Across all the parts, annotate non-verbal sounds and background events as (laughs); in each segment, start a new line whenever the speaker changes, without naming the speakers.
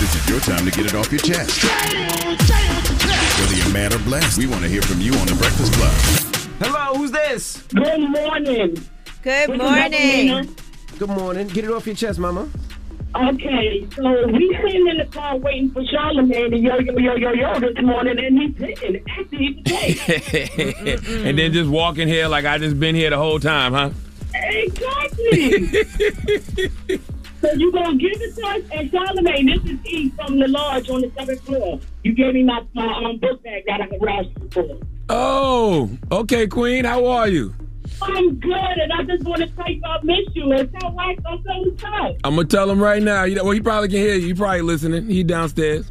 This is your time to get it off your chest. Whether you're mad or blessed, we want to hear from you on the Breakfast Club.
Hello, who's this?
Good morning.
Good morning.
Good morning. Get it off your chest, mama.
Okay, so we sitting in the car waiting for Charlamagne to yo yo yo yo yo this morning, and he's sitting after he came. (laughs)
and then just walking here like I just been here the whole time, huh?
exactly. (laughs) so you gonna give it to us? And Charlamagne, this is E from the lodge on the seventh floor. You gave me my, my um, book bag that I can asked you for.
Oh, okay, Queen. How are you?
I'm good, and I just want to tell you I miss you. And tell Wax I'm so sorry.
I'm gonna tell him right now. You know, well, he probably can hear you. He probably listening. He downstairs.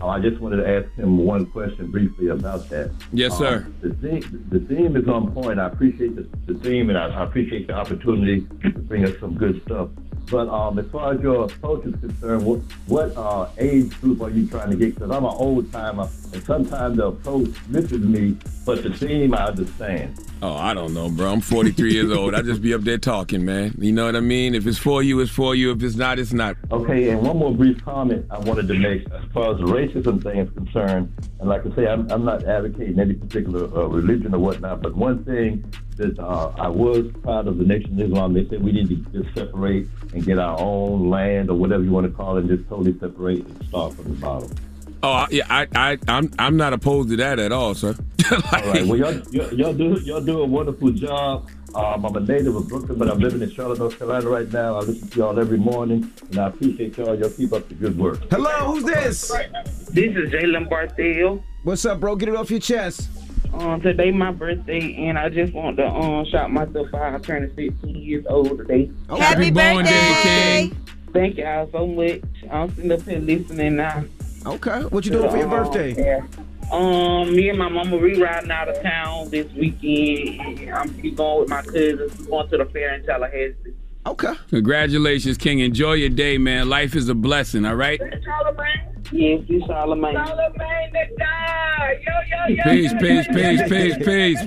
Uh, I just wanted to ask him one question briefly about that.
Yes, sir.
Um, the, theme, the theme is on point. I appreciate the, the theme, and I, I appreciate the opportunity to bring us some good stuff. But um, as far as your approach is concerned, what, what uh, age group are you trying to get? Because I'm an old timer, and sometimes the approach misses me, but the theme I understand.
Oh, I don't know, bro. I'm 43 years old. I just be up there talking, man. You know what I mean? If it's for you, it's for you. If it's not, it's not.
Okay, and one more brief comment I wanted to make as far as the racism thing is concerned. And like I say, I'm, I'm not advocating any particular uh, religion or whatnot, but one thing that uh, I was proud of the Nation of Islam, they said we need to just separate and get our own land or whatever you want to call it, and just totally separate and start from the bottom.
Oh, I- yeah. I, I, I'm, I'm not opposed to that at all, sir. (laughs) Like-
All right, well, y'all, y'all, y'all do y'all do a wonderful job. Um, I'm a native of Brooklyn, but I'm living in Charlotte, North Carolina right now. I listen to y'all every morning, and I appreciate y'all. Y'all keep up the good work.
Hello, who's this?
This is Jalen Barthel.
What's up, bro? Get it off your chest.
Um, today my birthday, and I just want to um shout myself out. I'm turning 16 years old today.
Okay.
Happy
born day,
birthday!
Thank y'all so much. I'm sitting up here listening now.
Okay. What you doing for your birthday?
Yeah. Um, me and my mama we riding out of town this weekend. I'm be going with my cousins. We're going to the fair in Tallahassee.
Okay.
Congratulations, King. Enjoy your day, man. Life is a blessing, all right?
Yes, this Charlamagne.
Peace, peace, peace, peace, peace.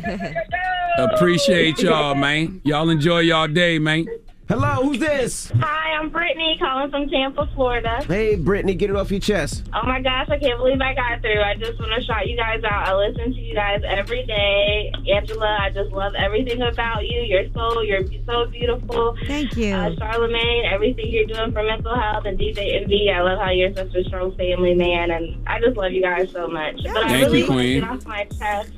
Appreciate y'all, man. Y'all enjoy y'all day, man.
Hello, who's this?
Hi, I'm Brittany calling from Tampa, Florida.
Hey, Brittany, get it off your chest.
Oh my gosh, I can't believe I got through. I just want to shout you guys out. I listen to you guys every day. Angela, I just love everything about you. Your soul, you're so beautiful.
Thank you.
Uh, Charlamagne, everything you're doing for mental health and DJ Envy. I love how you're such a strong family man, and I just love you guys so much. But I
Thank
really
you, Queen.
get off my chest.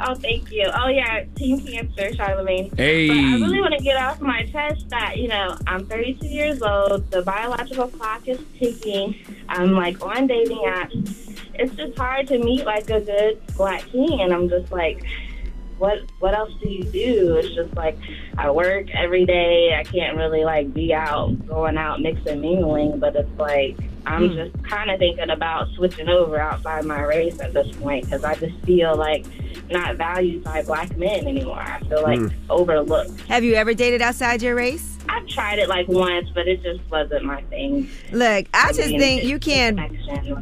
Oh, thank you. Oh, yeah, Team Cancer, Charlamagne.
Hey.
But I really want to get off my chest that, you know, I'm 32 years old. The biological clock is ticking. I'm like on dating apps. It's just hard to meet like a good black king, and I'm just like, what what else do you do? It's just like I work every day. I can't really like be out going out mixing mingling, but it's like I'm
Hmm.
just kind of thinking about switching over outside my race at this point because I just feel like not valued by black men anymore. I feel like
Hmm.
overlooked.
Have you ever dated outside your race?
I've tried it like once, but it just wasn't my thing.
Look, I just
mean,
think you can't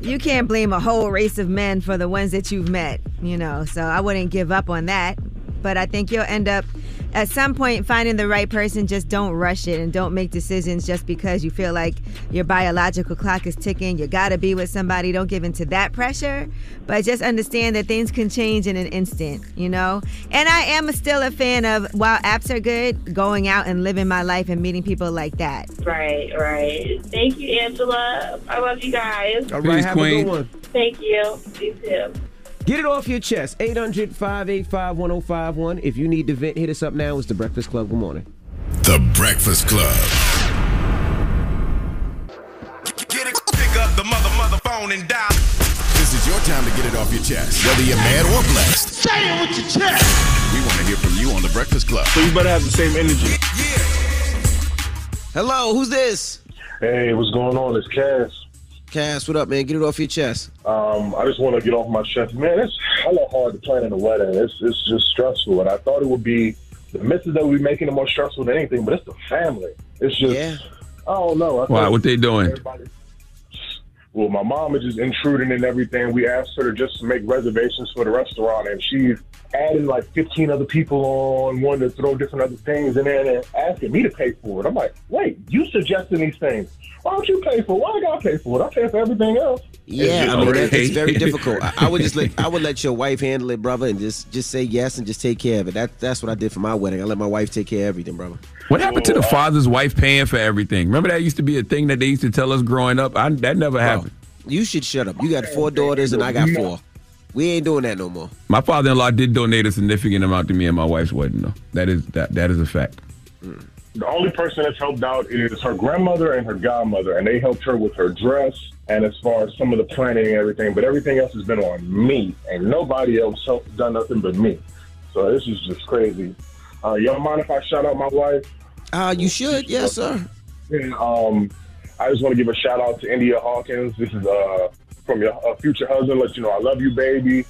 you can't blame a whole race of men for the ones that you've met, you know. So I wouldn't give up on that. But I think you'll end up at some point finding the right person. Just don't rush it and don't make decisions just because you feel like your biological clock is ticking. You gotta be with somebody. Don't give into that pressure. But just understand that things can change in an instant, you know? And I am still a fan of while apps are good, going out and living my life and meeting people like that.
Right, right. Thank you, Angela. I love you guys.
All right,
Peace,
have a
Queen.
good one.
Thank you. You too.
Get it off your chest. 800 585 1051. If you need to vent, hit us up now. It's The Breakfast Club. Good morning.
The Breakfast Club.
Get it, pick up the mother, mother phone and dial.
This is your time to get it off your chest, whether you're mad or blessed.
Say it with your chest.
We want to hear from you on The Breakfast Club.
So you better have the same energy. Yeah.
Hello, who's this?
Hey, what's going on? It's Cass.
Cass, what up, man? Get it off your chest.
Um, I just want to get off my chest. Man, it's hella hard to plan in a wedding. It's it's just stressful, and I thought it would be the misses that would be making it more stressful than anything. But it's the family. It's just
Yeah.
I don't know. I
Why? What they doing?
Well, my mom is just intruding in everything. We asked her to just make reservations for the restaurant, and she's adding like 15 other people on, wanting to throw different other things in there, and asking me to pay for it. I'm like, wait, you suggesting these things? Why don't you pay for it? Why I gotta pay for it? I pay for everything else.
Yeah,
It's
I mean that, it's very difficult. I, I would just let I would let your wife handle it, brother, and just just say yes and just take care of it. That that's what I did for my wedding. I let my wife take care of everything, brother.
What happened to the oh, father's wife paying for everything? Remember that used to be a thing that they used to tell us growing up. I, that never happened.
You should shut up. You got four daughters and I got four. We ain't doing that no more.
My father-in-law did donate a significant amount to me and my wife's wedding, though. That is that that is a fact.
The only person that's helped out is her grandmother and her godmother, and they helped her with her dress and as far as some of the planning and everything. But everything else has been on me, and nobody else helped done nothing but me. So this is just crazy. Uh, y'all mind if I shout out my wife?
Uh, you should, yes, sir.
And, um, I just want to give a shout out to India Hawkins. This is uh, from your uh, future husband. Let you know I love you, baby.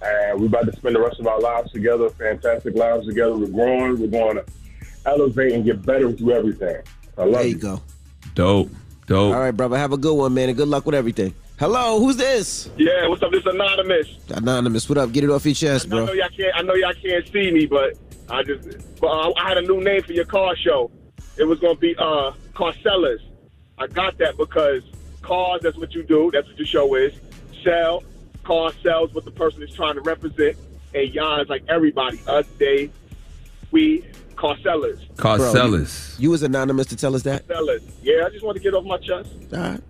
And we're about to spend the rest of our lives together, fantastic lives together. We're growing. We're going to elevate and get better through everything. I love
There
you.
you go.
Dope, dope.
All right, brother. Have a good one, man, and good luck with everything. Hello, who's this?
Yeah, what's up? This is anonymous.
Anonymous. What up? Get it off your chest,
I
bro.
know y'all can't. I know y'all can't see me, but I just. But uh, I had a new name for your car show. It was gonna be uh car sellers. I got that because cars. That's what you do. That's what your show is. Sell. Car sells what the person is trying to represent. And y'all is like everybody. Us, they, we, car sellers.
Car
Bro,
sellers.
You was anonymous to tell us that?
Sellers. Yeah, I just want to get off my chest.
All right.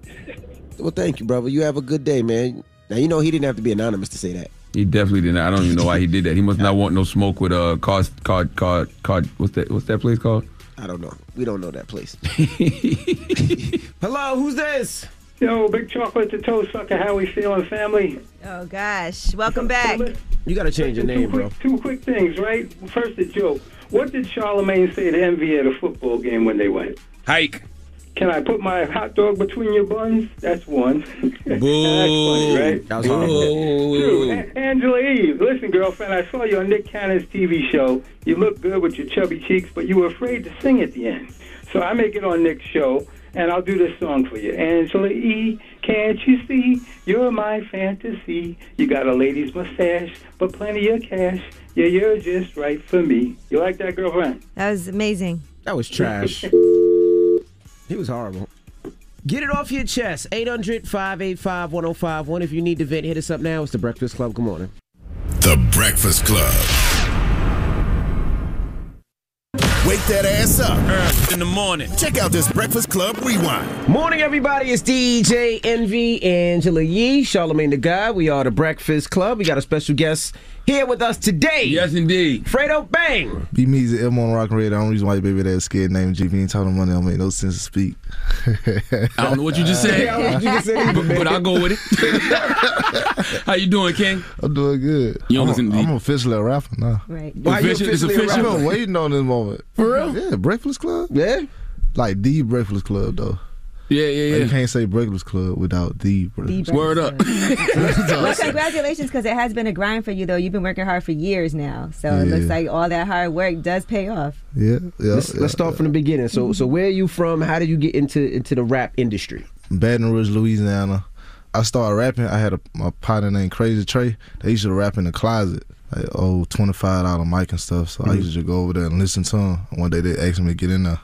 Well, thank you, brother. You have a good day, man. Now you know he didn't have to be anonymous to say that.
He definitely didn't. I don't even know why he did that. He must not (laughs) want no smoke with uh car car car car. What's that? What's that place called?
I don't know. We don't know that place. (laughs) (laughs) Hello, who's this?
Yo, big chocolate to toe sucker. How we feeling, family?
Oh gosh, welcome back.
You got to change your
Two
name, bro.
quick, two quick things, right? First, a joke. What did Charlamagne say to Envy at a football game when they went?
Hike.
Can I put my hot dog between your buns? That's one. (laughs) That's funny, right?
That was horrible.
Two, A- Angela Yee, listen, girlfriend, I saw you on Nick Cannon's TV show. You look good with your chubby cheeks, but you were afraid to sing at the end. So I make it on Nick's show, and I'll do this song for you. Angela E., can't you see? You're my fantasy. You got a lady's mustache, but plenty of cash. Yeah, you're just right for me. You like that, girlfriend?
That was amazing.
That was trash. (laughs) he was horrible. Get it off your chest. 800 585 1051. If you need to vent, hit us up now. It's The Breakfast Club. Good morning.
The Breakfast Club. Wake that ass up.
Early in the morning.
Check out this Breakfast Club Rewind.
Morning, everybody. It's DJ Envy, Angela Yee, Charlamagne the God. We are The Breakfast Club. We got a special guest here with us today.
Yes, indeed.
Fredo Bang.
Be me, the M on Rock and Red. The only reason why your baby that scared name G. If ain't talking money, don't make no sense to speak.
I don't know what you just said, (laughs)
Yeah, I don't know what you just said
but, but. I'll go with it. (laughs) How you doing, King?
I'm doing good.
You don't
I'm,
listen to-
I'm officially a rapper now.
Right.
Why you Official- it's officially a
I've been waiting on this moment.
For real?
Yeah, Breakfast Club.
Yeah.
Like the Breakfast Club though.
Yeah, yeah,
Like,
yeah.
you can't say Breakfast Club without the Breakfast. (laughs)
Word up.
Well, congratulations, because it has been a grind for you, though. You've been working hard for years now, so it looks like all that hard work does pay off.
Yeah, yeah.
Let's,
yeah.
let's start from the beginning. So, so where are you from? How did you get into into the rap industry?
Baton Rouge, Louisiana. I started rapping. I had a my partner named Crazy Trey. They used to rap in the closet, like oh twenty five dollar mic and stuff. So I
Mhm.
used to just go over there and listen to them. One day they asked me to get in there,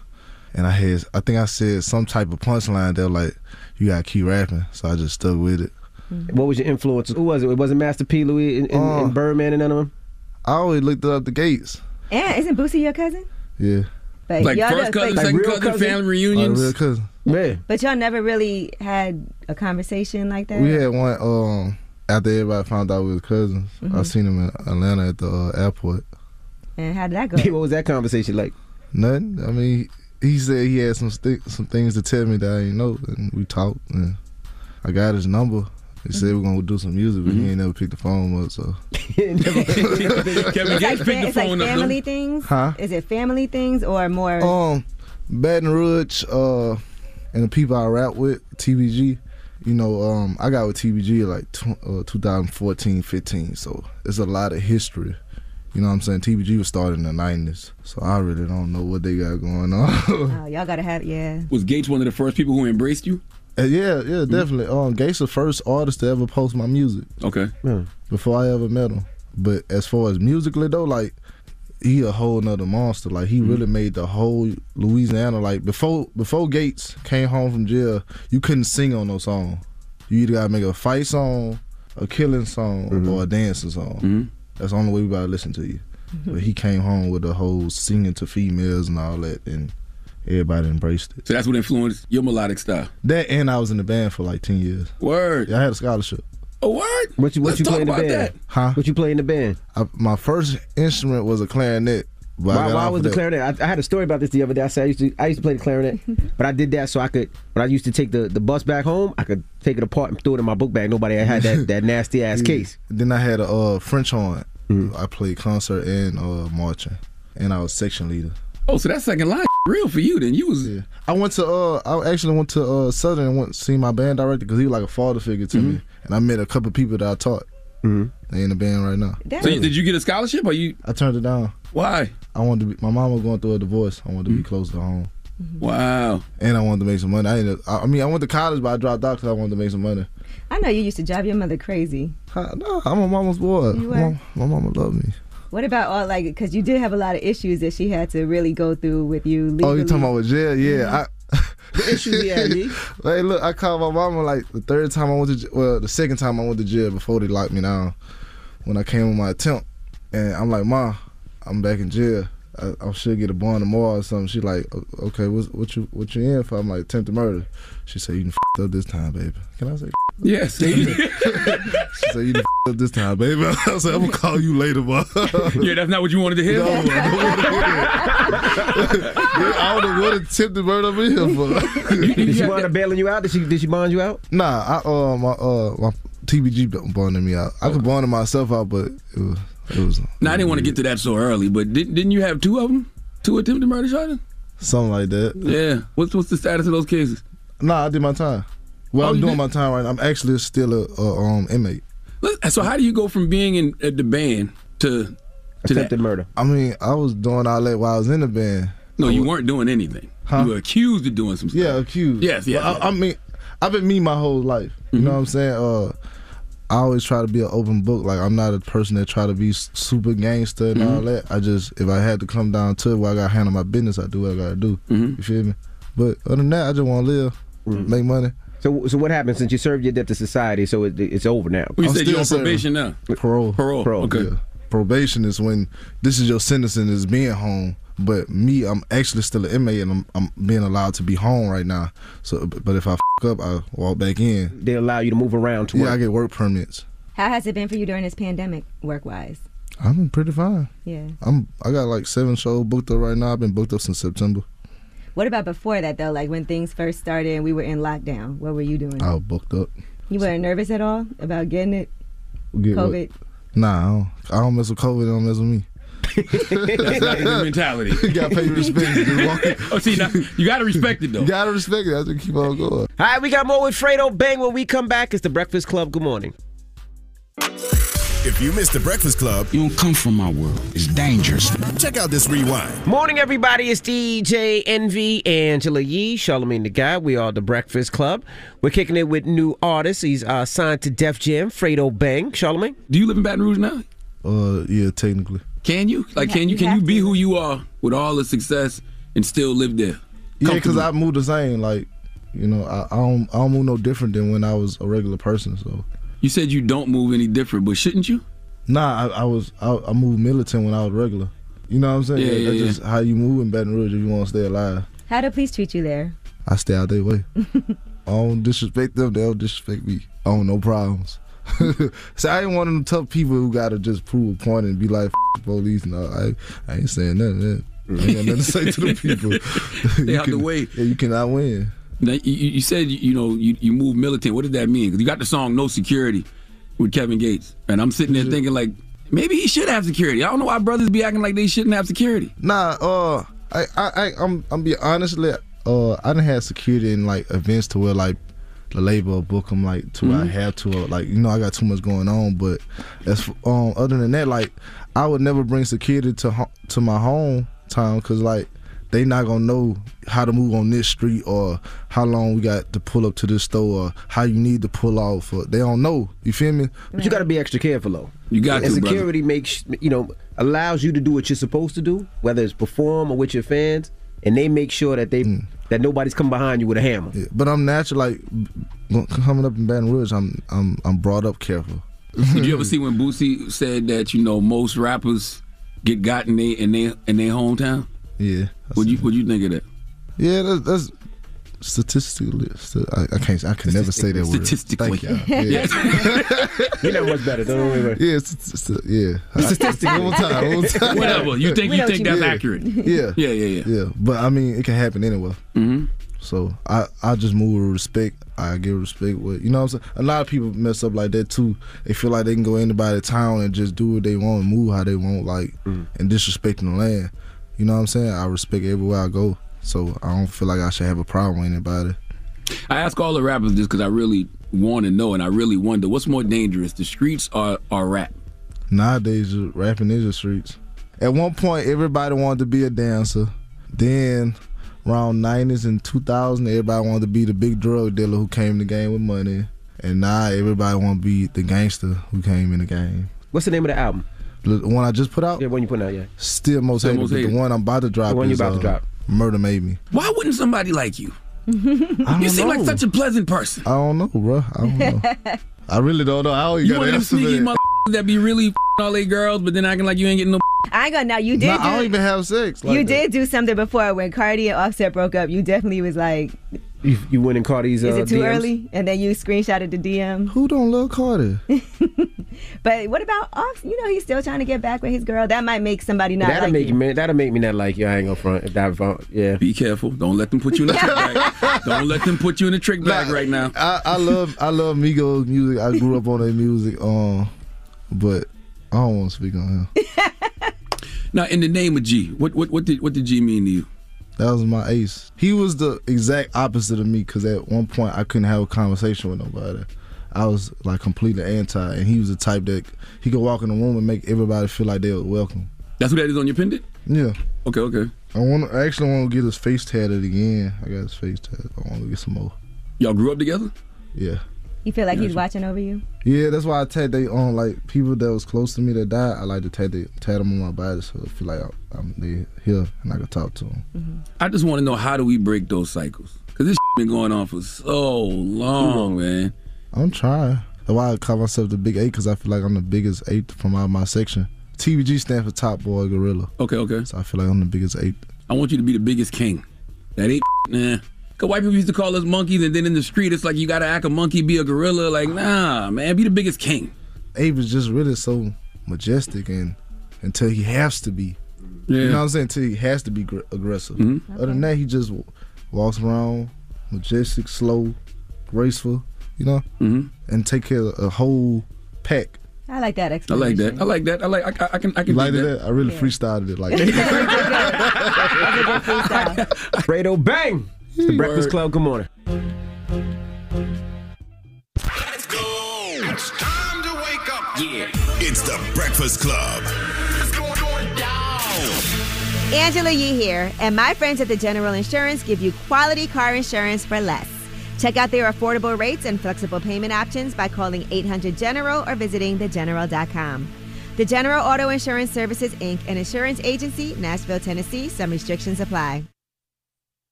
and I had I think I said some type of punchline. They're like, "You gotta keep rapping." So I just stuck with it.
What was your influence? Who was it? It wasn't Master P. Louis and, and,
Uh,
and Birdman and none of them.
I always looked up the gates.
And isn't Boosie your cousin?
Yeah.
But
Like
y'all
first
don't-
cousin,
but-
second cousin, family reunions.
real cousin.
Man.
But y'all never really had a conversation like that.
We had one. Um, after everybody found out we was cousins, I
Mhm.
seen him in Atlanta at the uh, airport.
And how did that go? (laughs)
what was that conversation like?
Nothing. I mean, he, he said he had some sti- some things to tell me that I didn't know, and we talked. And I got his number. He said we're gonna do some music, but he ain't never picked the phone up. So (laughs) (laughs)
Kevin
It's
Gates
like,
picked the
it's like
phone up.
family
though.
things.
Huh?
Is it family things or more?
Um, Baton Rouge, uh, and the people I rap with, TBG. You know, um, I got with TBG like tw- uh, 2014, 15. So it's a lot of history. You know what I'm saying? TBG was started in the 90s, so I really don't know what they got going on.
oh, (laughs) y'all gotta have yeah.
Was Gates one of the first people who embraced you?
Uh, yeah, yeah, definitely. Um, Gates the first artist to ever post my music.
Okay.
Before I ever met him. But as far as musically though, like he a whole nother monster. Like he really made the whole Louisiana. Like before before Gates came home from jail, you couldn't sing on no song. You either gotta make a fight song, a killing song, or a dancing song. That's the only way we gotta listen to you. (laughs) But he came home with the whole singing to females and all that, and everybody embraced it.
So that's what influenced your melodic style.
That and I was in the band for like ten years.
Word.
Yeah, I had a scholarship.
A word.
What you what
Let's
you play in the band?
that.
Huh?
What you play in the band?
I, my first instrument was a clarinet. But I
Why, why
off
was the clarinet? I, I had a story about this the other day. I said I used to I used to play the clarinet, (laughs) but I did that so I could when I used to take the, the bus back home, I could take it apart and throw it in my book bag. Nobody had that (laughs) that nasty ass
Yeah.
case.
Then I had a uh, French horn.
Mm.
I played concert and uh, marching, and I was section leader.
Oh, so that second line (laughs) real for you then. You was
Yeah. I went to uh, I actually went to uh, Southern and went to see my band director because he was like a father figure to me, and I met a couple people that I taught.
Mm-hmm.
They in the band right now.
So you- did you get a scholarship or you?
I turned it down.
Why?
I wanted to be. My mom was going through a divorce. I wanted to be mm-hmm. close to home. Mm-hmm.
Wow.
And I wanted to make some money. I didn't. I I mean, I went to college, but I dropped out because I wanted to make some money.
I know you used to drive your mother crazy.
No, I'm a mama's boy.
You
My,
were?
my mama loved me.
What about all like because you did have a lot of issues that she had to really go through with you. Legally.
Oh, you talking about with jail? Yeah. Mm-hmm. I,
the issues he had.
Hey, (laughs) look, I called my mama like the third time I went to, well, the second time I went to jail before they locked me down. When I came with my attempt, and I'm like, Ma, I'm back in jail. I, I should get a bond tomorrow or something. She like, okay, what, what you what you in for? I'm like, attempted murder. She said, you done f***ed up this time, baby. Can I say?
Yes. (laughs)
she said, you done up this time, baby. (laughs) I said, I'm gonna call you later, ma.
yeah, that's not what you wanted to hear.
No, I don't want to hear (laughs) I don't know what attempted murder I'm in here for.
Did she wind up bailing you out? Did she did she bond you out?
Nah, I uh my uh my TBG bonded me out. I could bond myself out, but it was it was
Now I didn't want to get to that so early, but didn't didn't you have two of them? Two attempted murder charges?
something like that.
Yeah. What's what's the status of those cases?
Nah, I did my time. Well,
Oh,
I'm doing
did?
my time right now. I'm actually still a, a um inmate.
So how do you go from being in at the band to to that?
Attempted murder.
I mean, I was doing all that while I was in the band.
No, you weren't doing anything. You were accused of doing some stuff.
Yeah, accused.
Yes, yes,
But I,
yes. Mm-hmm.
I mean, I've been me my whole life. You know what I'm saying? Uh, I always try to be an open book. Like I'm not a person that try to be super gangster and all
Mhm.
that. I just if I had to come down to it where I got to handle my business, I do what I got to do.
Mm-hmm.
You feel me? But other than that, I just want to live, make money.
So so what happened since you served your debt to society? So it, it's over now.
Well, you
I'm
said you're on
still
probation
serving.
now.
Parole.
Parole. Parole. Okay.
Yeah. Probation is when this is your sentence and is being home. But me, I'm actually still an inmate and I'm, I'm being allowed to be home right now. So, but but if I f- up, I walk back in.
They allow you to move around to
Yeah,
work.
I get work permits.
How has it been for you during this pandemic, work wise?
I've been pretty fine.
Yeah.
I'm. I got like seven shows booked up right now. I've been booked up since September.
What about before that though? Like when things first started and we were in lockdown, what were you doing?
I was booked up.
You weren't nervous at all about getting it?
Get what?
COVID.
Nah, I don't, I don't mess with COVID. They don't mess with me.
That's not the mentality. (laughs)
you gotta pay respect. Just walk.
Oh, see, now, you gotta respect it though.
You gotta respect it. I just keep on going.
All right, we got more with Fredo Bang when we come back. It's the Breakfast Club. Good morning.
If you missed the Breakfast Club,
You don't come from my world. It's dangerous.
check out this rewind.
Morning, everybody. It's DJ Envy, Angela Yee, Charlamagne the Guy. We are the Breakfast Club. We're kicking it with new artists. He's uh, signed to Def Jam, Fredo Bang. Charlamagne?
Do you live in Baton Rouge now?
Uh, yeah, technically.
Can you? Like,
Yeah,
can you
you
can
have
you be who you are with all the success and still live there?
Yeah, because
Comfortably.
I moved the same. Like, you know, I, I don't I don't move no different than when I was a regular person. So,
You said you don't move any different, but shouldn't you?
nah, I, I was I, I moved militant when I was regular. You know what I'm saying?
Yeah, yeah,
that's
yeah.
just how you move in Baton Rouge if you want to stay alive.
How do police treat you there?
I stay out their way. I (laughs) don't disrespect them. They don't disrespect me. I don't no problems. (laughs) so I ain't one of them tough people who gotta just prove a point and be like F- police. No, I, I ain't saying nothing. Man. I ain't got nothing to say to the (laughs) people.
Stay
You
out the
can-
way.
Yeah, you cannot win.
Now, you, you said you know you, you move militant. What does that mean? 'Cause you got the song "No Security" with Kevin Gates, and I'm sitting there thinking like maybe he should have security. I don't know why brothers be acting like they shouldn't have security.
Nah, uh, I, I, I I'm, I'm be honestly, uh, I didn't have security in like events to where like the label book them like to where I have to, like you know, I got too much going on. But as um, other than that, like I would never bring security to ho- to my hometown because like they not gonna know how to move on this street or how long we got to pull up to this store or how you need to pull off. Or they don't know. You feel me?
But you got to be extra careful though.
You got
and
to, brother.
security makes you know allows you to do what you're supposed to do, whether it's perform or with your fans, and they make sure that they mm. that nobody's come behind you with a hammer.
Yeah, but I'm natural. Like coming up in Baton Rouge, I'm I'm I'm brought up careful.
Did you ever (laughs) see when Boosie said that you know most rappers get got in they in they in their hometown?
Yeah.
Would you would you think of that?
Yeah, that's, that's statistically. st- I, I can't. I can never say that word.
Statistically.
Thank y'all. (laughs) Yeah.
you know much better. Don't worry about it.
Yeah, st- st- yeah.
Statistically.
One more time. One time. (laughs)
Whatever. You think- We you think you that's
Yeah.
accurate.
Yeah.
Yeah, yeah, yeah.
Yeah, but I mean, it can happen anywhere.
Mm-hmm.
So I I just move with respect. I give respect with you know what I'm saying. A lot of people mess up like that too. They feel like they can go anybody town and just do what they want, move how they want, like and disrespecting the land. You know what I'm saying? I respect everywhere I go. So I don't feel like I should have a problem with anybody.
I ask all the rappers this because I really want to know, and I really wonder what's more dangerous, the streets or, or rap.
Nowadays, rapping is the streets. At one point, everybody wanted to be a dancer. Then, around 90s and 2000, everybody wanted to be the big drug dealer who came in the game with money. And now everybody want to be the gangster who came in the game.
What's the name of the album?
The one I just put out?
Yeah, one you put out, yeah.
Still most
Still
hated,
Most
but
Hated.
the one I'm about to drop
The one you
is,
about to
uh,
drop.
Murder Made Me.
Why wouldn't somebody like you? (laughs)
I
You
don't
seem like such a pleasant person.
I don't know, bro. I don't know. (laughs) I really don't know. I always
You
got
one of them sneaky
that.
that be really all they girls, but then acting like you ain't getting no.
I ain't gonna now. You did.
Nah,
do,
I don't even have sex. Like
you
that.
did do something before when Cardi and Offset broke up. You definitely was like,
You, you went in Cardi's.
"Is
uh,
it too
DMs?
early?" And then you screenshotted the DM.
Who don't love Cardi? (laughs)
But what about Off? You know, he's still trying to get back with his girl. That might make somebody not
That'll
like
make
you.
you, man. That'll make me not like you. I ain't gonna front. If that, front- yeah.
Be careful. Don't let them put you in a trick bag. (laughs) Don't let them put you in a trick bag right now.
I, I love I love Migos music. I grew up on their music. Um, but I don't want to speak on him. (laughs)
Now, in the name of G, what what what did what did G mean to you?
That was my ace. He was the exact opposite of me because at one point I couldn't have a conversation with nobody. I was like completely anti, and he was the type that he could walk in the room and make everybody feel like they were welcome.
That's what that is on your pendant.
Yeah.
Okay, okay.
I want. I actually want to get his face tatted again. I got his face tatted. I want to get some more.
Y'all grew up together.
Yeah.
You feel like he's watching over you.
Yeah, that's why I tat they on like people that was close to me that died. I like to tat they, tat them on my body so I feel like I, I'm they here and I can talk to them. Mm-hmm.
I just want to know how do we break those cycles? Cause this been going on for so long, man.
I'm trying. That's why I call myself the Big Eight because I feel like I'm the biggest eight from out my section. TBG stands for Top Boy Gorilla.
Okay, okay.
So I feel like I'm the biggest eight.
I want you to be the biggest king. That ain't (laughs) nah. Cause white people used to call us monkeys, and then in the street, it's like you gotta act a monkey, be a gorilla. Like, nah, man, be the biggest king.
Abe is just really so majestic and until he has to be.
Yeah.
You know what I'm saying? Until he has to be gr- aggressive.
Mhm.
Other than that, he just w- walks around majestic, slow, graceful, you know,
mm-hmm.
and take care of a whole pack.
I like that explanation.
I like that. I like that. I like. I, I can. I can.
Like
dig
that? I really freestyled it like (laughs) that.
Fredo Bang. It's the hmm,
Breakfast
Club. Good morning. Let's go.
It's time to wake up. Yeah. It's the Breakfast Club. What is going down?
Angela Yee here, and my friends at the General Insurance give you quality car insurance for less. Check out their affordable rates and flexible payment options by calling 800 General or visiting thegeneral.com. The General Auto Insurance Services Inc., an insurance agency, Nashville, Tennessee. Some restrictions apply.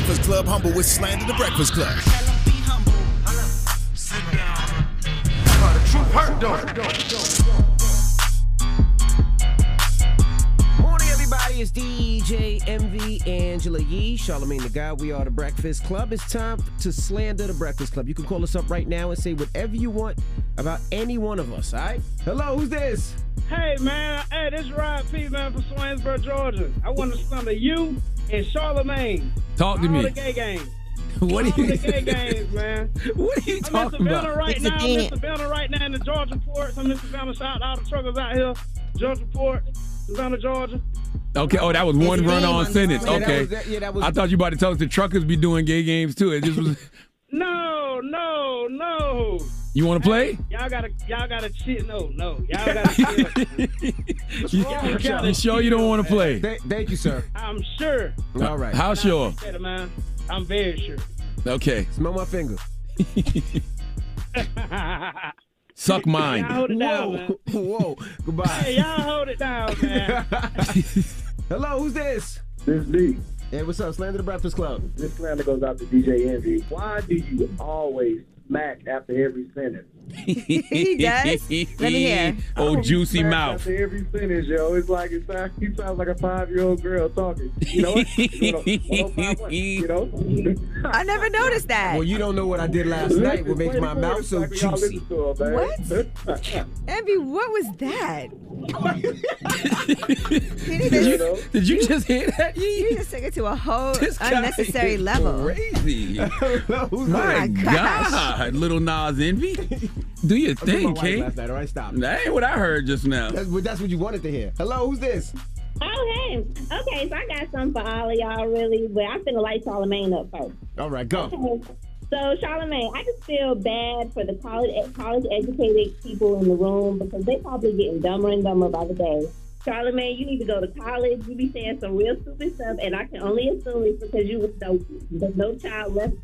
Breakfast Club humble with Slander the Breakfast Club.
Morning, everybody. It's DJ
Envy Angela Yee, Charlamagne the Guy. We are the Breakfast Club. It's time to slander the Breakfast Club. You can call us up right now and say whatever you want about any one of us, all right? Hello, who's this?
Hey man, hey, this is Rod P man from Swainsboro, Georgia. I want to slander you and Charlamagne.
Talk to
All
me.
the gay games. (laughs)
What
All
are you
the gay games, man. (laughs)
What are you
I'm in
talking
Savannah
about?
right
It's a
now. I'm in Savannah right now in the Georgia port. I'm in Savannah. Shout out all the truckers out here. Georgia port, Savannah, Georgia.
Okay, oh, that was one run on sentence.
Yeah, that
Okay.
was- that- yeah, that was-
I thought you about to tell us the truckers be doing gay games too. It just was. (laughs)
No, no, no.
You want to play?
Y'all gotta, y'all gotta chill. No, no, y'all gotta (laughs) chill.
You,
Y'all gotta
you sure you don't want to play?
thank you, sir.
I'm sure.
All right.
How sure?
Appreciate it, man. I'm very sure.
Okay.
Smell my finger. (laughs)
Suck mine.
Y'all hold it down, man. (laughs)
Whoa. Goodbye.
Hey, y'all hold it down, man.
Hello, who's this?
This D.
Hey, what's up? Slander the Breakfast Club.
This slander goes out to DJ Envy. Why do you always smack after every sentence? (laughs)
he does. Let me hear.
Oh, oh.
juicy
mouth.
After every sentence, yo, it's like it sounds, he sounds like a five-year-old girl talking. You know what? You know, 1051, you know? (laughs)
I never noticed that.
Well, you don't know what I did last night. What makes my mouth so juicy?
What? (laughs) Envy, what was that?
Did you,
to,
did you just hear that?
You just to take it to a whole
This
unnecessary level.
Crazy.
Who's
My
gosh.
God, little Nas envy. Do your
I was
thing,
wife
King.
last night. All right, stop.
That ain't what I heard just now.
That's, what- that's what you wanted to hear. Hello, who's this?
Oh, hey. Okay, so I got something for all of y'all, really, but I'm finna light Charlamagne up first.
All right, go.
Okay. So, Charlamagne, I just feel bad for the college college educated people in the room because they probably getting dumber and dumber by the day. Charlamagne, you need to go to college. You be saying some real stupid stuff, and I can only assume it's because you was no, the no child left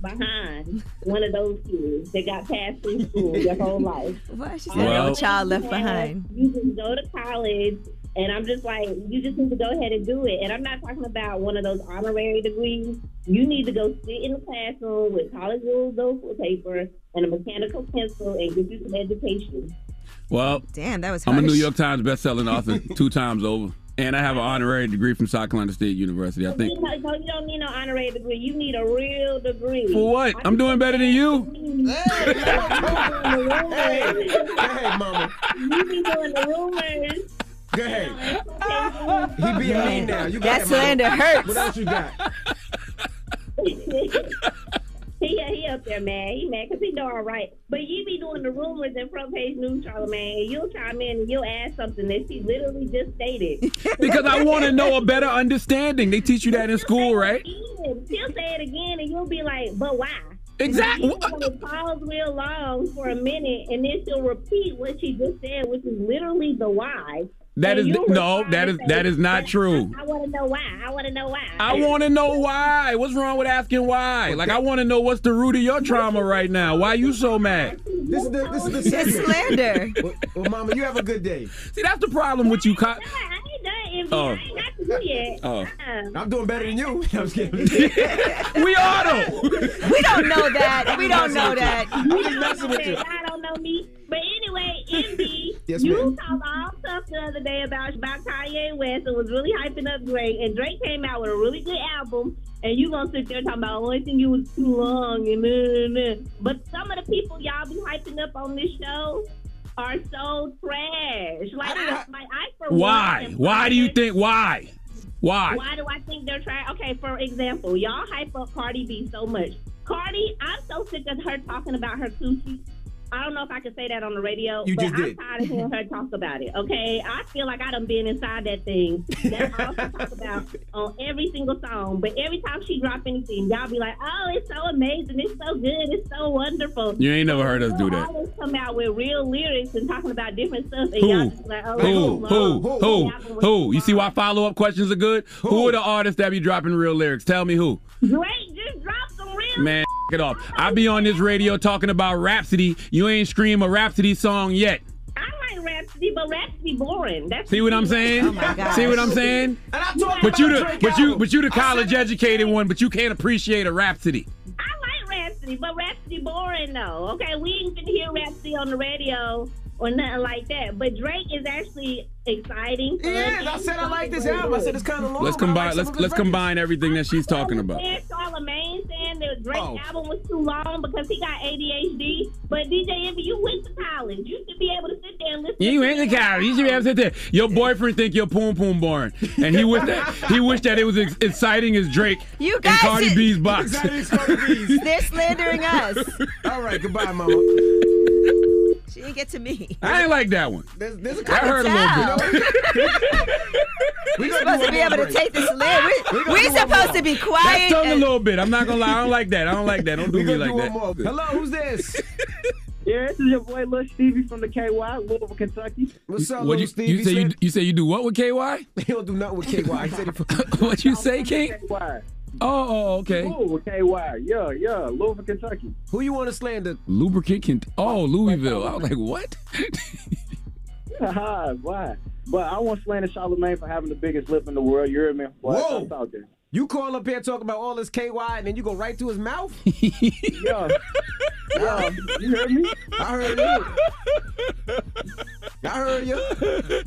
behind. One of those kids that got passed through school your whole life. (laughs)
Um, what? She said
Well-
no child left behind.
You just go to college, and I'm just like, you just need to go ahead and do it. And I'm not talking about one of those honorary degrees. You need to go sit in the classroom with college rules over paper and a mechanical pencil and get you some education.
Well,
Damn, that was
I'm a New. York Times best-selling author (laughs) two times over, and I have an honorary degree from South Carolina State University. I think.
know, you don't- need no honorary degree. You need a real degree.
For what? I'm doing better than you.
Hey, mama.
You be doing the rumors.
Go ahead. He being mean now. You got
That
it, mama.
slander hurts.
What else you got? (laughs)
he, he up there mad. He mad because he know all right. But you be doing the rumors in front page news, Charlamagne, and you'll chime in and you'll add something that she literally just stated. (laughs)
Because I want to know a better understanding. They teach you that in school, right?
She'll say it again, and you'll be like, "But why?"
Exactly.
She'll pause real long for a minute, and then she'll repeat what she just said, which is literally the why.
That
And
is
you'll
no,
respond
that
and
is
say,
that is not true.
I, I want to know why. I want to know why.
I want to know why. What's wrong with asking why? Like I want to know what's the root of your trauma right now. Why you so mad?
This is the this is the
slander.
Well, well, mama, you have a good day.
See, that's the problem with you. Co-
I ain't done envy.
Oh.
I ain't got to do yet.
Oh.
Uh-uh.
I'm doing better than you. (laughs) I'm just kidding. (laughs)
we are though. (laughs)
We don't know that. We don't know that.
I'm just messing with you.
I don't know me. But anyway, Envy,
Yes,
you
ma'am.
talked all stuff the other day about, about Kanye West and was really hyping up Drake. And Drake came out with a really good album. And you gonna sit there talking about the only thing you was too long and uh. But some of the people y'all be hyping up on this show are so trash. Like I, like I for
Why? Why do you think? Why? Why?
why do I think they're trying? Okay, for example, y'all hype up Cardi B so much. Cardi, I'm so sick of her talking about her coochie. I don't know if I can say that on the radio,
You
but
just
I'm
did.
tired of hearing her (laughs) talk about it. Okay, I feel like I done been inside that thing. That's all she talk about on every single song. But every time she drop anything, y'all be like, "Oh, it's so amazing! It's so good! It's so wonderful!"
You ain't never heard us do
She'll
that.
Always come out with real lyrics and talking about different stuff, and
Who?
y'all just like, "Oh,
Who?
it's
Who?
long.
Who?
The album was
Who? You see why follow up questions are good? Who are the artists that be dropping real lyrics? Tell me who.
Drake just dropped some real
Man, it off. I be on this radio talking about Rapsody. You ain't scream a Rapsody song yet.
I like Rapsody, but Rapsody boring. That's
See what I'm saying?
Oh my
See what I'm saying?
And I talked
But you the but you but you the college educated one, but you can't appreciate a Rapsody.
I like Rapsody, but Rapsody boring though. Okay, we ain't gonna hear Rapsody on the radio or nothing like that. But Drake is actually exciting. fun,
Yeah, I said I like this album. I said it's kind of long.
Let's
but like
combine. Let's
of his
let's
records.
combine everything that she's talking about.
And Charlamagne the Drake
Oh.
album was too long because he got ADHD. But DJ Envy, you went to college. You should be able to sit there and listen.
You
to
ain't the cow. You should be able to sit there. Your boyfriend think you're poom poom boring, and he wished that he wished that it was as exciting as Drake
You
and
guys
Cardi
should-
B's box.
They're slandering us. (laughs)
All right, goodbye, mama.
She didn't get to me.
I ain't like that one.
There's, there's a
I heard a little bit. (laughs)
We're supposed to be able to take this land. We, we supposed to be quiet.
That stung a little bit. I'm not gonna lie. I don't like that. I don't like that. Don't do
We
me like
do
that.
Hello, who's this? (laughs)
Yeah, this is your boy Lil Stevie from the KY, Louisville, Kentucky.
What's up,
What
little
you,
Steve?
you say? You, you say you do what with KY? (laughs)
He don't do nothing with KY. He said he
what you say, King?
KY.
Oh, oh, okay.
Ooh, KY. Yeah, yeah, Louisville, Kentucky.
Who you want to slander?
Lubricant. Can, oh, Louisville. I was like, what?
Haha, (laughs) Why? But I want to slander Charlamagne for having the biggest lip in the world. You heard me? Boy,
Whoa.
out there.
You call up here talking about all this KY and then you go right to his mouth? (laughs)
Yeah. yeah. You heard me?
I heard you. I heard you.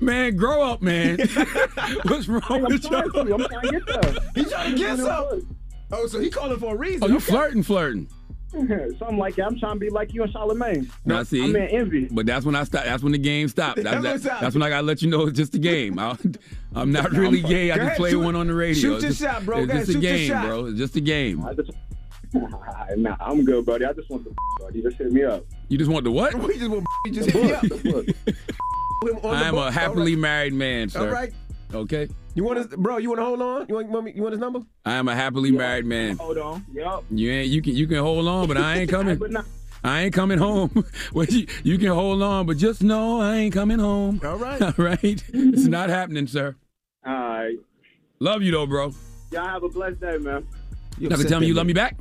Man, grow up, man. (laughs) What's wrong
I'm
with you?
to. I'm trying to get there.
He trying to get some. Oh, so he calling for a reason.
Oh, you
Okay.
flirting, flirting. (laughs)
Something like that. I'm trying to be like you and Charlamagne.
Now see,
I'm in envy.
but that's when I stop. That's when the game stopped. (laughs) That,
That's
that- that's when I gotta let you know it's just a game. I, (laughs) am not really gay. I just
ahead,
play
shoot-
one on the radio.
shoot your shot, bro.
It's
ahead,
just a game, bro. It's just a game.
Just, nah, I'm good, buddy. I just want the buddy. Just hit me up.
You just want the what?
We just want just hit me up.
I am a happily married man, sir.
All right.
Okay.
You want his, bro? You want to hold on? You want, you want me? You want his number?
I am a happily married man.
Hold on. Yup.
You ain't. You can. You can hold on, but I ain't (laughs) coming.
But nah,
I ain't coming home. (laughs) well, you, you can hold on, but just know I ain't coming home.
All right. (laughs)
All right. It's not happening, sir.
all right.
Love you though, bro.
Y'all have a blessed day, man.
You not gonna tell me you love me back?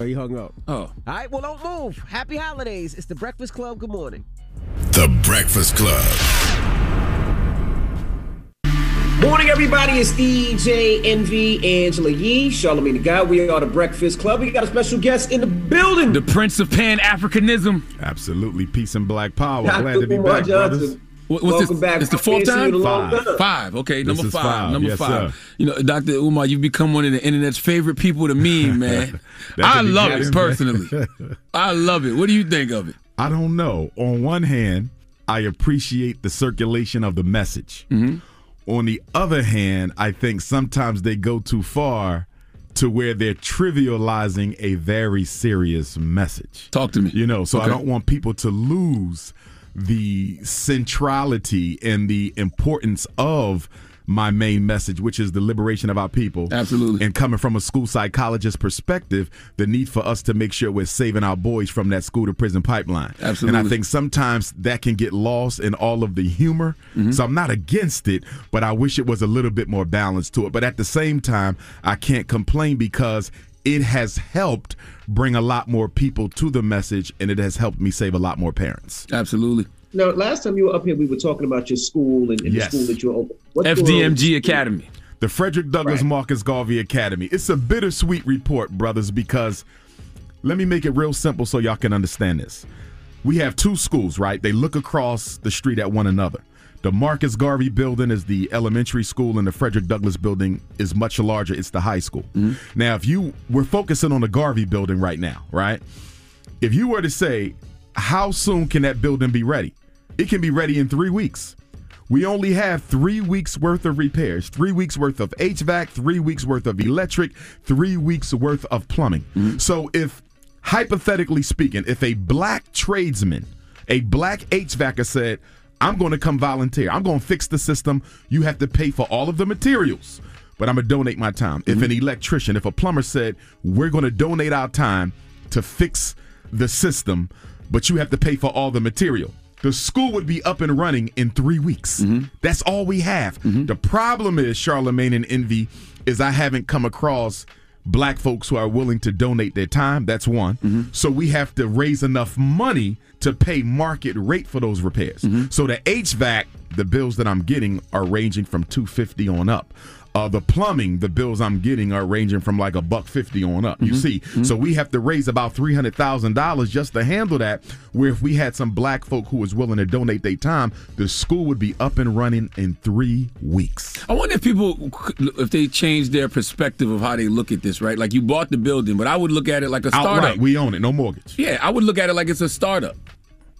Oh, you hung up.
Oh.
All right. Well, don't move. Happy holidays. It's the Breakfast Club. Good morning.
The Breakfast Club.
Morning, everybody. It's DJ Envy, Angela Yee, Charlamagne the Guy. We are the Breakfast Club. We got a special guest in the building.
The Prince of Pan Africanism.
Absolutely. Peace and black power.
Dr.
Glad to be
Umar
back,
Johnson.
brothers.
What, what's
Welcome
this?
back.
It's the fourth time.
you a long
Five.
time.
Five. Okay,
This
number
is
five.
five.
Number
Yes,
five.
sir.
You know, Dr. Umar, you've become one of the internet's favorite people to meme, (laughs) man. I love it personally. (laughs) I love it. What do you think of it?
I don't know. On one hand, I appreciate the circulation of the message.
Mm-hmm.
On the other hand, I think sometimes they go too far to where they're trivializing a very serious message.
Talk to me.
You know, so I don't want people to lose the centrality and the importance of my main message, which is the liberation of our people.
Absolutely.
And coming from a school psychologist perspective, the need for us to make sure we're saving our boys from that school to prison pipeline.
Absolutely.
And I think sometimes that can get lost in all of the humor.
Mm-hmm.
So I'm not against it, but I wish it was a little bit more balanced to it. But at the same time, I can't complain because it has helped bring a lot more people to the message and it has helped me save a lot more parents.
Absolutely.
Now, last time you were up here, we were talking about your school and, and
Yes.
the school that you're open. What's going on with
FDMG? Academy.
The Frederick Douglass
Right.
Marcus Garvey Academy. It's a bittersweet report, brothers, because let me make it real simple so y'all can understand this. We have two schools, right? They look across the street at one another. The Marcus Garvey building is the elementary school, and the Frederick Douglass building is much larger. It's the high school. Mm-hmm. Now, if you we're focusing on the Garvey building right now, right? If you were to say, how soon can that building be ready? It can be ready in three weeks. We only have three weeks worth of repairs, three weeks worth of HVAC, three weeks worth of electric, three weeks worth of plumbing. Mm-hmm. So, if hypothetically speaking, if a black tradesman, a black HVACer said, I'm going to come volunteer, I'm going to fix the system, you have to pay for all of the materials, but I'm going to donate my time. If an mm-hmm. electrician, if a plumber said, We're going to donate our time to fix the system, but you have to pay for all the material. The school would be up and running in three weeks. Mm-hmm. That's all we have. Mm-hmm. The problem is, Charlamagne and Envy, is I haven't come across black folks who are willing to donate their time. That's one. Mm-hmm. So we have to raise enough money to pay market rate for those repairs. So the HVAC, the bills that I'm getting are ranging from 250 on up. Uh, the plumbing, the bills I'm getting are ranging from like a buck fifty on up. You see, so we have to raise about three hundred thousand dollars just to handle that. Where if we had some black folk who was willing to donate their time, the school would be up and running in three weeks.
I wonder if people, if they change their perspective of how they look at this, right? Like you bought the building, but I would look at it like a startup.
Outright, we own it, no mortgage.
Yeah, I would look at it like it's a startup.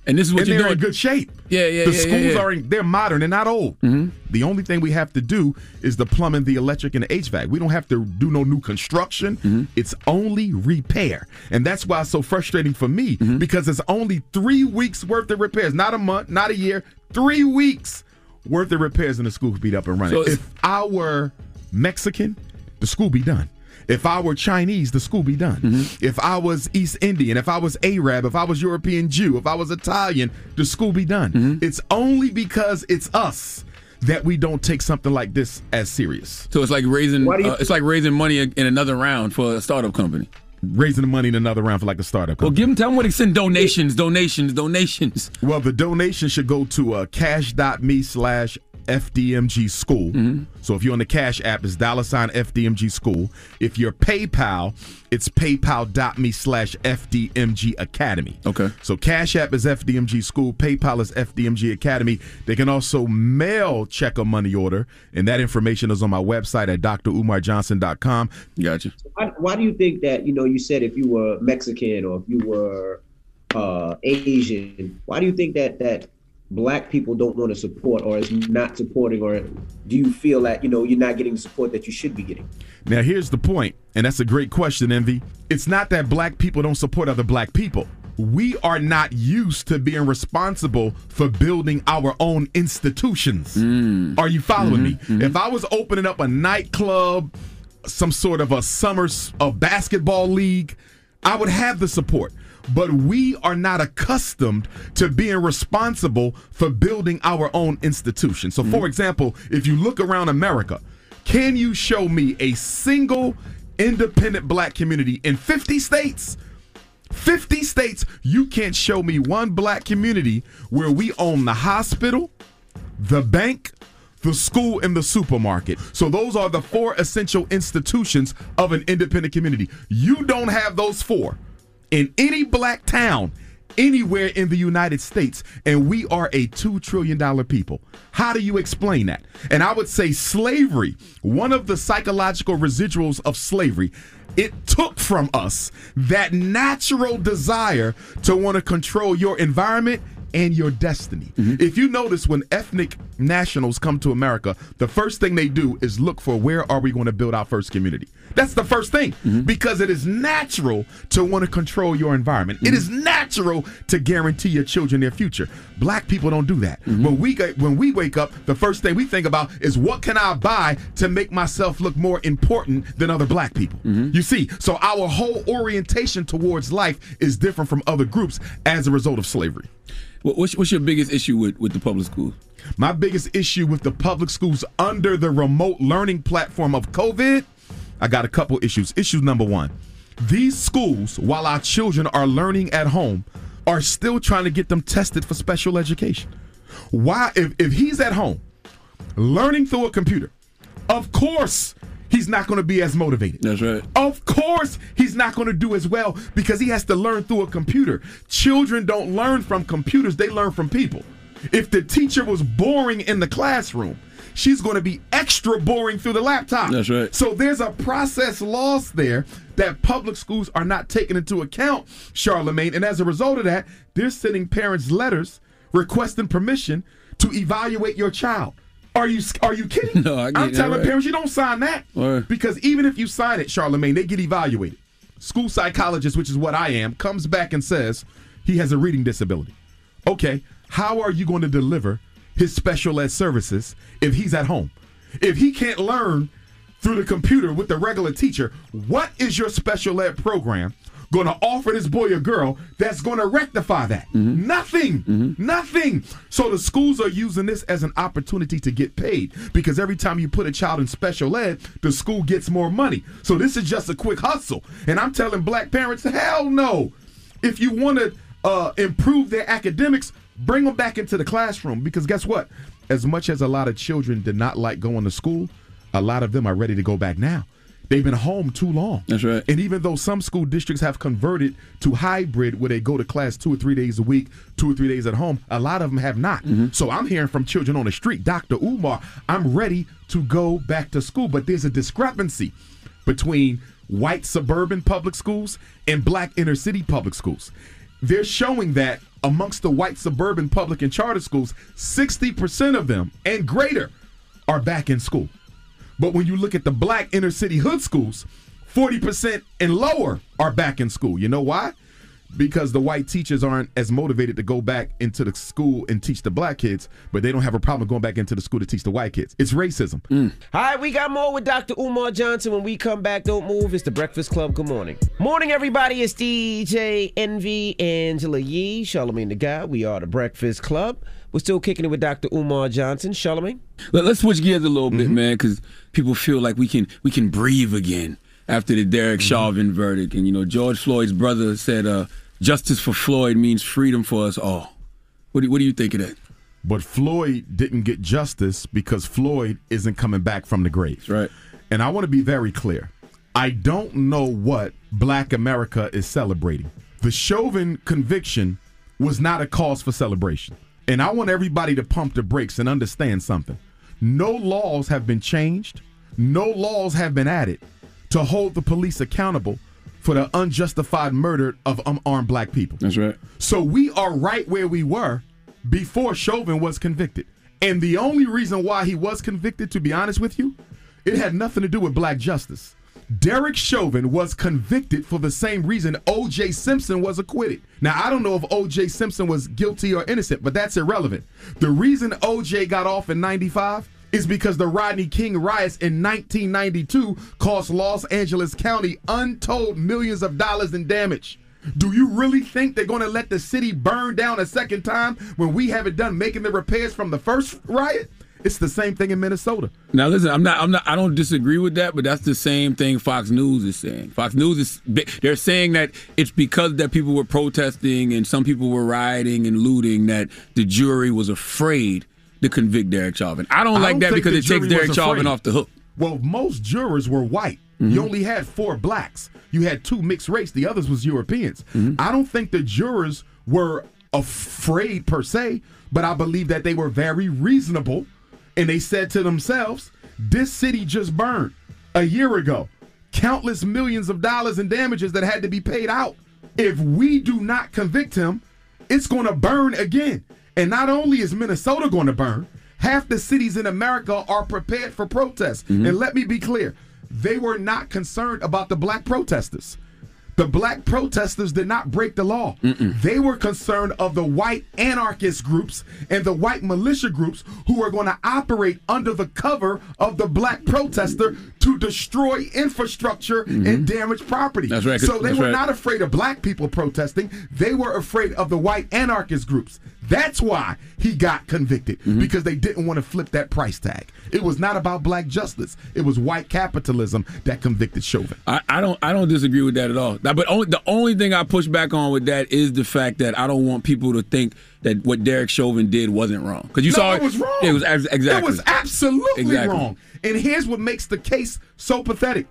And this is what
and
you're
they're
doing.
in good shape.
Yeah, yeah, yeah.
The
yeah,
schools
yeah, yeah.
are in, they're modern and not old.
Mm-hmm.
The only thing we have to do is the plumbing, the electric, and the HVAC. We don't have to do no new construction.
Mm-hmm.
It's only repair, and that's why it's so frustrating for me
Mm-hmm.
because it's only three weeks worth of repairs, not a month, not a year, three weeks worth of repairs, and the school could be up and running.
So
if I were Mexican, the school be done. If I were Chinese, the school be done.
Mm-hmm.
If I was East Indian, if I was Arab, if I was European Jew, if I was Italian, the school be done.
Mm-hmm.
It's only because it's us that we don't take something like this as serious.
So it's like raising,
Why
uh, it's like raising money in another round for a startup company.
Raising the money in another round for like a startup.
Well, give them, tell them what they send donations, donations, donations.
Well, the donation should go to uh, cash.me slash FDMG school.
Mm-hmm.
So if you're on the Cash app, it's dollar sign FDMG school. If you're PayPal, it's paypal.me slash FDMG Academy.
Okay.
So Cash app is FDMG school, PayPal is FDMG Academy. They can also mail check a money order, and that information is on my website at drumarjohnson.com.
Gotcha.
Why, why do you think that you know you said if you were Mexican or if you were uh, Asian, why do you think that that black people don't want to support or is not supporting or do you feel that you know you're not getting the support that you should be getting?
Now, here's the point, and that's a great question, Envy. It's not that black people don't support other black people. We are not used to being responsible for building our own institutions. Mm. Are you following me? Mm-hmm, if I was opening up a nightclub, some sort of a summer s- a basketball league, I would have the support. But we are not accustomed to being responsible for building our own institution. So, for mm-hmm. example, if you look around America, can you show me a single independent black community in 50 states? 50 states, you can't show me one black community where we own the hospital, the bank, the school, and the supermarket. So those are the four essential institutions of an independent community. You don't have those four in any black town anywhere in the United States, and we are a $2 trillion people. How do you explain that? And I would say slavery, one of the psychological residuals of slavery, it took from us that natural desire to want to control your environment and your destiny. Mm-hmm. If you notice when ethnic nationals come to America, the first thing they do is look for where are we going to build our first community. That's the first thing mm-hmm. because it is natural to want to control your environment. It mm-hmm. is natural to guarantee your children their future. Black people don't do that. Mm-hmm. When we when we wake up, the first thing we think about is what can I buy to make myself look more important than other black people. You see, so our whole orientation towards life is different from other groups as a result of slavery.
What's, what's your biggest issue with, with the public schools?
My biggest issue with the public schools under the remote learning platform of COVID, I got a couple issues. Issue number one these schools, while our children are learning at home, are still trying to get them tested for special education. Why, if, if he's at home learning through a computer, of course he's not going to be as motivated.
That's right.
Of course, he's not going to do as well because he has to learn through a computer. Children don't learn from computers, they learn from people. If the teacher was boring in the classroom, she's going to be extra boring through the laptop.
That's right.
So there's a process lost there that public schools are not taking into account, Charlamagne. And as a result of that, they're sending parents letters requesting permission to evaluate your child. Are you are you kidding? (laughs)
No, I get
I'm telling
right.
parents you don't sign that
Right.
because even if you sign it, Charlamagne, they get evaluated. School psychologist, which is what I am, comes back and says he has a reading disability. Okay, how are you going to deliver his special ed services if he's at home? If he can't learn through the computer with the regular teacher, what is your special ed program going to offer this boy or girl that's going to rectify that? Nothing. Nothing. So the schools are using this as an opportunity to get paid because every time you put a child in special ed, the school gets more money. So this is just a quick hustle. And I'm telling black parents, hell no. If you want to uh, improve their academics, bring them back into the classroom because guess what? As much as a lot of children did not like going to school, a lot of them are ready to go back now. They've been home too long.
That's right.
And even though some school districts have converted to hybrid where they go to class two or three days a week, two or three days at home, a lot of them have not. Mm-hmm. So I'm hearing from children on the street, Dr. Umar, I'm ready to go back to school. But there's a discrepancy between white suburban public schools and black inner city public schools. They're showing that amongst the white suburban public and charter schools, 60% of them and greater are back in school. But when you look at the black inner city hood schools, 40% and lower are back in school. You know why? Because the white teachers aren't as motivated to go back into the school and teach the black kids, but they don't have a problem going back into the school to teach the white kids. It's racism. Mm.
All right, we got more with Dr. Umar Johnson. When we come back, don't move. It's the Breakfast Club. Good morning. Morning, everybody. It's DJ Envy, Angela Yee, Charlamagne the Guy. We are the Breakfast Club. We're still kicking it with Dr. Umar Johnson. Charlamagne?
Let, us switch gears a little bit, mm-hmm. man, because people feel like we can we can breathe again after the Derek Chauvin verdict. And you know, George Floyd's brother said, uh, "Justice for Floyd means freedom for us all." What do, what do you think of that?
But Floyd didn't get justice because Floyd isn't coming back from the grave.
Right.
And I want to be very clear. I don't know what black America is celebrating. The Chauvin conviction was not a cause for celebration. And I want everybody to pump the brakes and understand something. No laws have been changed, no laws have been added to hold the police accountable for the unjustified murder of um, unarmed black people.
That's right.
So we are right where we were before Chauvin was convicted. And the only reason why he was convicted, to be honest with you, it had nothing to do with black justice. Derek Chauvin was convicted for the same reason O.J. Simpson was acquitted. Now, I don't know if O.J. Simpson was guilty or innocent, but that's irrelevant. The reason O.J. got off in 95 is because the Rodney King riots in 1992 cost Los Angeles County untold millions of dollars in damage. Do you really think they're going to let the city burn down a second time when we haven't done making the repairs from the first riot? It's the same thing in Minnesota.
Now listen, I'm not I'm not I don't disagree with that, but that's the same thing Fox News is saying. Fox News is they're saying that it's because that people were protesting and some people were rioting and looting that the jury was afraid to convict Derek Chauvin. I don't like that because it takes Derek Chauvin off the hook.
Well, most jurors were white.
Mm-hmm.
You only had four blacks. You had two mixed race. The others was Europeans.
Mm-hmm.
I don't think the jurors were afraid per se, but I believe that they were very reasonable, and they said to themselves, "This city just burned a year ago. Countless millions of dollars in damages that had to be paid out. If we do not convict him, it's going to burn again. And not only is Minnesota going to burn, half the cities in America are prepared for protests. Mm-hmm. And let me be clear, they were not concerned about the black protesters. The black protesters did not break the law. They were concerned of the white anarchist groups and the white militia groups who are going to operate under the cover of the black protester to destroy infrastructure and mm-hmm. damage property.
That's right.
So they
That's
were
right.
not afraid of black people protesting. They were afraid of the white anarchist groups. That's why he got convicted
Mm-hmm.
because they didn't want to flip that price tag. It was not about black justice. It was white capitalism that convicted Chauvin.
I, I don't I don't disagree with that at all. But only, the only thing I push back on with that is the fact that I don't want people to think that what Derek Chauvin did wasn't wrong. Because you
No,
saw
it was wrong.
It was ex- exactly.
It was absolutely
Exactly.
wrong. And here's what makes the case so pathetic.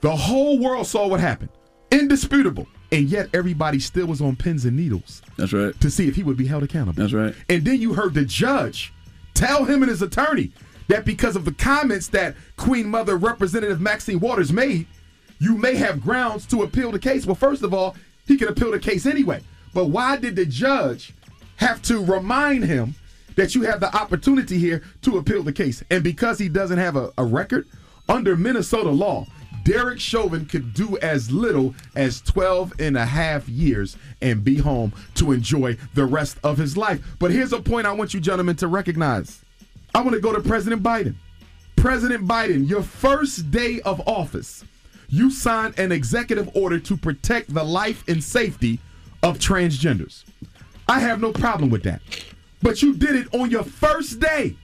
The whole world saw what happened. Indisputable. And yet everybody still was on pins and needles.
That's right.
To see if he would be held accountable.
That's right.
And then you heard the judge tell him and his attorney that because of the comments that Queen Mother Representative Maxine Waters made, you may have grounds to appeal the case. Well, first of all, he can appeal the case anyway. But why did the judge have to remind him that you have the opportunity here to appeal the case? And because he doesn't have a, a record, under Minnesota law, Derek Chauvin could do as little as 12 and a half years and be home to enjoy the rest of his life. But here's a point I want you gentlemen to recognize. I want to go to President Biden. President Biden, your first day of office, you signed an executive order to protect the life and safety of transgenders. I have no problem with that. But you did it on your first day.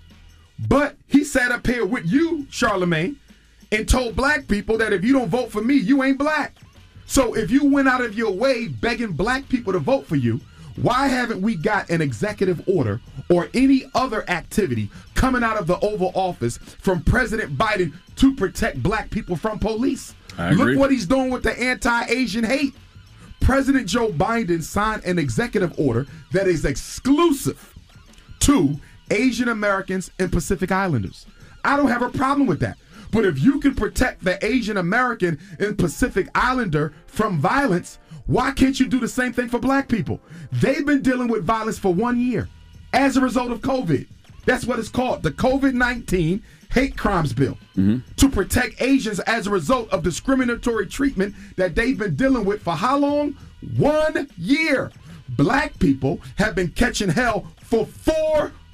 But he sat up here with you, Charlamagne, and told black people that if you don't vote for me, you ain't black. So if you went out of your way begging black people to vote for you, why haven't we got an executive order or any other activity coming out of the Oval Office from President Biden to protect black people from police. Look what he's doing with the anti Asian hate. President Joe Biden signed an executive order that is exclusive to Asian Americans and Pacific Islanders. I don't have a problem with that. But if you can protect the Asian American and Pacific Islander from violence, why can't you do the same thing for black people? They've been dealing with violence for one year as a result of COVID. That's what it's called the COVID 19 Hate Crimes Bill mm-hmm. to protect Asians as a result of discriminatory treatment that they've been dealing with for how long? One year. Black people have been catching hell for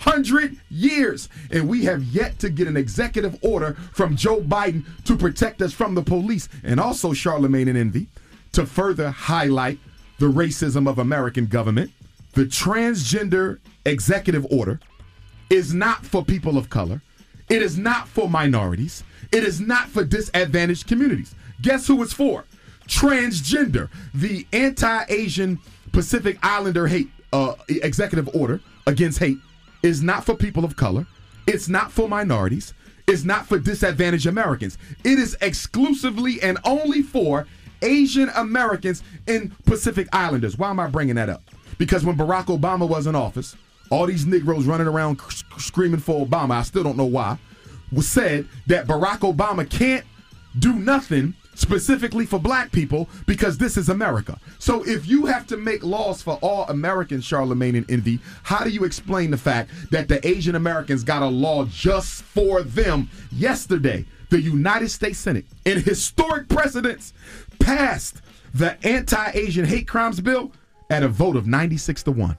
400 years, and we have yet to get an executive order from Joe Biden to protect us from the police and also Charlamagne and Envy to further highlight the racism of American government. The transgender executive order is not for people of color. It is not for minorities. It is not for disadvantaged communities. Guess who it's for? Transgender, the anti-Asian Pacific Islander hate uh, executive order against hate is not for people of color. It's not for minorities. It's not for disadvantaged Americans. It is exclusively and only for Asian Americans and Pacific Islanders. Why am I bringing that up? Because when Barack Obama was in office, all these Negroes running around screaming for Obama, I still don't know why, was said that Barack Obama can't do nothing specifically for black people because this is America. So if you have to make laws for all Americans, Charlamagne and Envy, how do you explain the fact that the Asian Americans got a law just for them yesterday? The United States Senate, in historic precedence, passed the anti-Asian hate crimes bill at a vote of 96 to 1.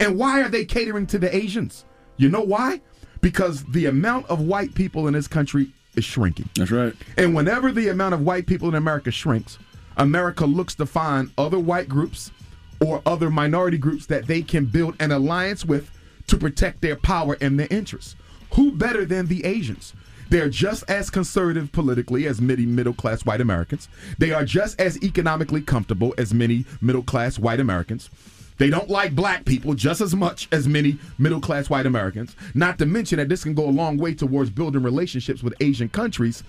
And why are they catering to the Asians? You know why? Because the amount of white people in this country is shrinking.
That's right.
And whenever the amount of white people in America shrinks, America looks to find other white groups or other minority groups that they can build an alliance with to protect their power and their interests. Who better than the Asians? They're just as conservative politically as many middle class white Americans. They are just as economically comfortable as many middle class white Americans. They don't like black people just as much as many middle class white Americans. Not to mention that this can go a long way towards building relationships with Asian countries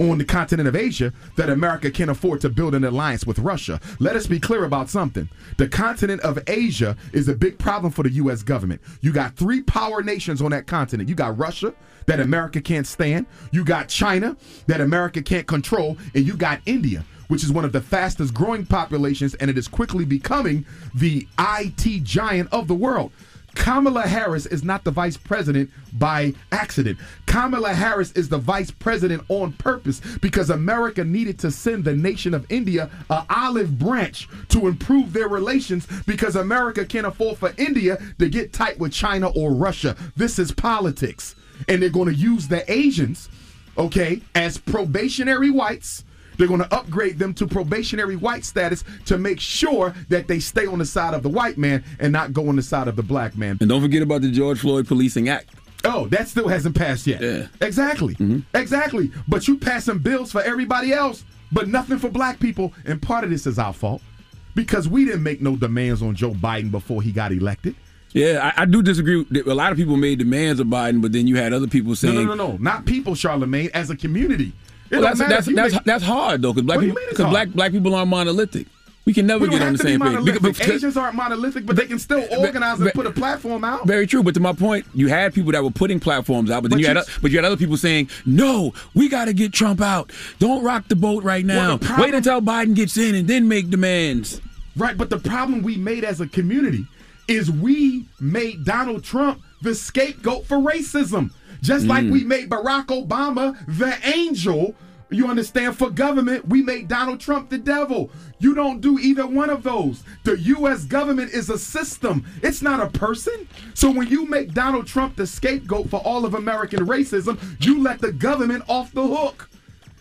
on the continent of Asia that America can afford to build an alliance with Russia. Let us be clear about something. The continent of Asia is a big problem for the U.S. government. You got three power nations on that continent. You got Russia, that America can't stand. You got China, that America can't control. And you got India, which is one of the fastest growing populations, and it is quickly becoming the IT giant of the world. Kamala Harris is not the vice president by accident. Kamala Harris is the vice president on purpose because America needed to send the nation of India an olive branch to improve their relations because America can't afford for India to get tight with China or Russia. This is politics. And they're going to use the Asians, okay, as probationary whites. They're going to upgrade them to probationary white status to make sure that they stay on the side of the white man and not go on the side of the black man.
And don't forget about the George Floyd Policing Act.
Oh, that still hasn't passed yet.
Yeah.
Exactly. Mm-hmm. Exactly. But you passing bills for everybody else, but nothing for black people. And part of this is our fault because we didn't make no demands on Joe Biden before he got elected.
Yeah, I, I do disagree. A lot of people made demands of Biden, but then you had other people
No,
saying,
no, no, no. Not people, Charlamagne, as a community.
Well, that's that's that's,
make-
that's hard though, because black people because black black people aren't monolithic. We can never
we
get on the same page. Because- because-
Asians aren't monolithic, but they can still organize and
but-
put a platform out.
Very true, but to my point, you had people that were putting platforms out, but then
But
you had
you-
o- but you had other people saying, "No, we got to get Trump out. Don't rock the boat right now.
Well, problem-
Wait until Biden gets in and then make demands."
Right, but the problem we made as a community is we made Donald Trump the scapegoat for racism. Just like
Mm.
we made Barack Obama the angel, you understand, for government, we made Donald Trump the devil. You don't do either one of those. The U.S. government is a system, it's not a person. So when you make Donald Trump the scapegoat for all of American racism, you let the government off the hook.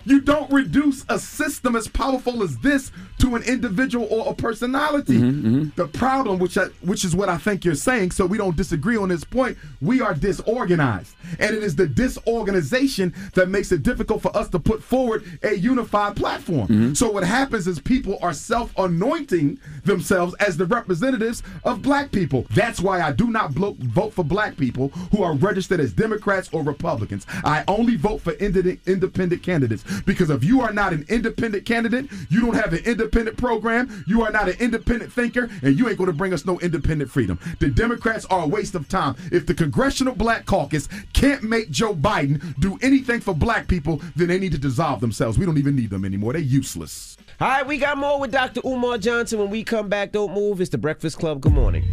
You don't reduce a system as powerful as this to an individual or a personality. Mm-hmm, mm-hmm. The problem, which I, which is what I think you're saying, so we don't disagree on this point. We are disorganized, and it is the disorganization that makes it difficult for us to put forward a unified platform. Mm-hmm. So what happens is people are self-anointing themselves as the representatives of black people. That's why I do not blo- vote for black people who are registered as Democrats or Republicans. I only vote for inde- independent candidates because if you are not an independent candidate, you don't have an independent program, you are not an independent thinker, and you ain't going to bring us no independent freedom. The Democrats are a waste of time. If the Congressional Black Caucus can't make Joe Biden do anything for black people, then they need to dissolve themselves. We don't even need them anymore. They're useless.
All right, we got more with Dr. Umar Johnson. When we come back, don't move. It's the Breakfast Club. Good morning.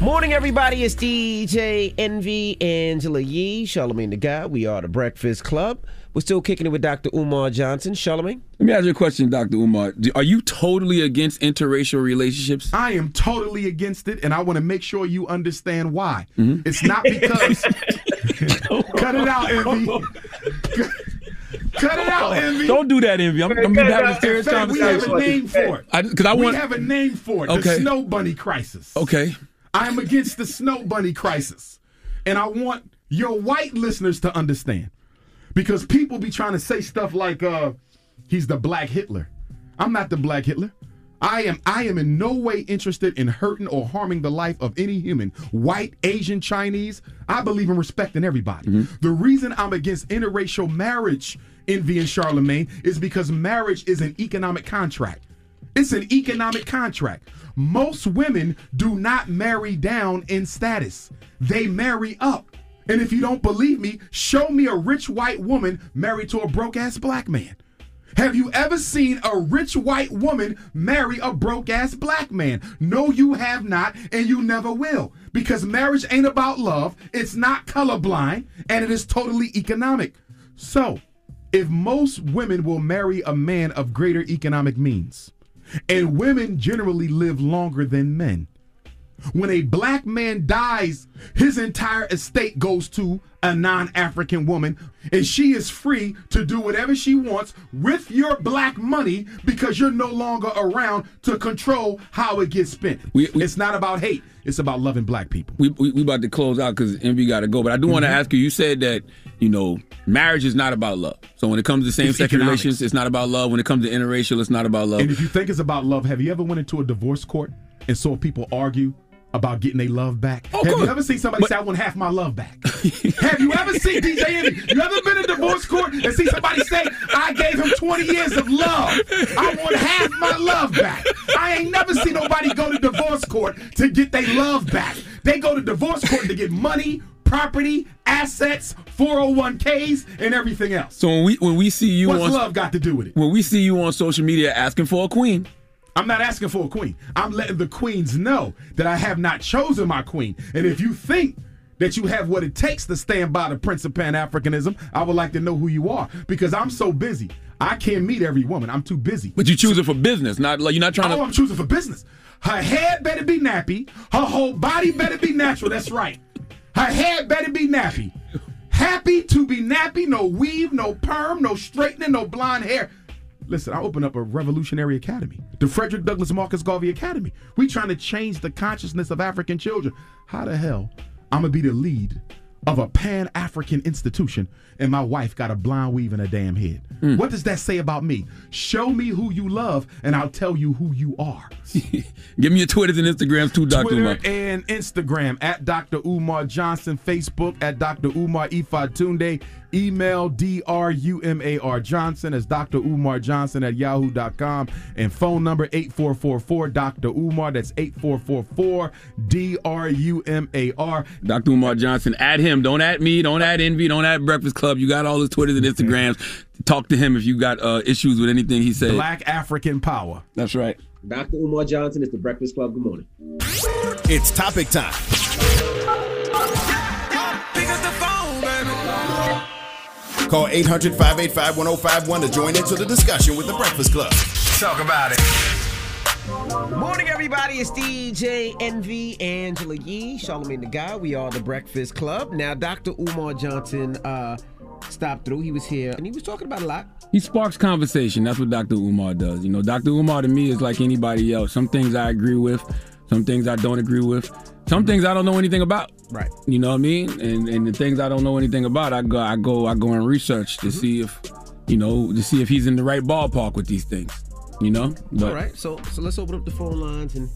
Morning, everybody. It's DJ Envy, Angela Yee, Charlamagne the Guy. We are the Breakfast Club. We're still kicking it with Dr. Umar Johnson. Charlamagne?
Let me ask you a question, Dr. Umar. Are you totally against interracial relationships?
I am totally against it, and I want to make sure you understand why. Mm-hmm. It's not because. (laughs) Cut it out, Envy. (laughs) Cut it out, Envy.
Don't do that, Envy. I'm, I'm having a serious
In fact, we have
conversation.
a name for it.
Because I,
we
want.
have a name for it. The snow bunny crisis.
Okay.
I'm against the snow bunny crisis. And I want your white listeners to understand. Because people be trying to say stuff like uh he's the black Hitler. I'm not the black Hitler. I am I am in no way interested in hurting or harming the life of any human, white, Asian, Chinese. I believe in respecting everybody. The reason I'm against interracial marriage, Envy and Charlamagne, is because marriage is an economic contract. It's an economic contract. Most women do not marry down in status. They marry up. And if you don't believe me, show me a rich white woman married to a broke ass black man. Have you ever seen a rich white woman marry a broke ass black man? No, you have not, and you never will. Because marriage ain't about love, it's not colorblind, and it is totally economic. So, if most women will marry a man of greater economic means, and women generally live longer than men, when a black man dies, his entire estate goes to a non African woman, and she is free to do whatever she wants with your black money because you're no longer around to control how it gets spent. it's not about hate, it's about loving black people.
We, we, we about to close out because Envy got to go. But I do want to
Mhm.
ask you. You said that you know marriage is not about love. So when it comes to same sex relations, it's not about love. When it comes to interracial, it's not about love.
And if you think it's about love, have you ever went into a divorce court and saw people argue about getting their love back? Oh, have you ever seen somebody say, I want half my love back? (laughs) have you ever seen DJ Envy? You ever been in divorce court and see somebody say, I gave him 20 years of love. I want half my love back. I ain't never seen nobody go to divorce court to get their love back. They go to divorce court to get money, property, assets, 401ks, and everything else.
So when we when we see you
What's
on
love got to do with it?
when we see you on social media asking for a queen,
I'm not asking for a queen. I'm letting the queens know that I have not chosen my queen. And if you think that you have what it takes to stand by the Prince of Pan Africanism, I would like to know who you are because I'm so busy. I can't meet every woman. I'm too busy.
but you choose it for business, not like you're not trying
oh,
to.
I'm choosing for business. Her head better be nappy. Her whole body better be natural. That's right. Her head better be nappy. Happy to be nappy. No weave, no perm, no straightening, no blonde hair. Listen, I opened up a revolutionary academy, the Frederick Douglass Marcus Garvey Academy. We trying to change the consciousness of African children. How the hell I'm gonna be the lead of a Pan African institution and my wife got a blonde weave in her damn head? Hmm. What does that say about me? Show me who you love, and I'll tell you who you are. (laughs)
Give me your Twitters and Instagrams too, Doctor
Twitter
Umar.
and Instagram at Dr. Umar Johnson, Facebook at Dr. Umar Ifatunde, email D-R-U-M-A-R Johnson as Dr. Umar Johnson at yahoo.com, and phone number 8444 Dr. Umar. That's 8444 D-R-U-M-A-R.
Dr. Umar Johnson. Add him. Don't add me. Don't add Envy. Don't add Breakfast Club. You got all his Twitters and Instagrams. (laughs) Talk to him if you got uh, issues with anything he said.
Black African power.
That's right.
Dr. Umar Johnson is the Breakfast Club. Good morning.
It's topic time. Call 800 585 1051 to join into the discussion with the Breakfast Club. Talk about it.
Morning, everybody. It's DJ Envy, Angela Yee, Charlamagne the Guy. We are the Breakfast Club. Now, Dr. Umar Johnson uh, stopped through. He was here and he was talking about a lot.
He sparks conversation. That's what Dr. Umar does. You know, Dr. Umar to me is like anybody else. Some things I agree with, some things I don't agree with, some things I don't know anything about.
Right.
You know what I mean? And and the things I don't know anything about, I go I go I go and research to mm-hmm. see if you know to see if he's in the right ballpark with these things. You know?
All right, so so let's open up the phone lines and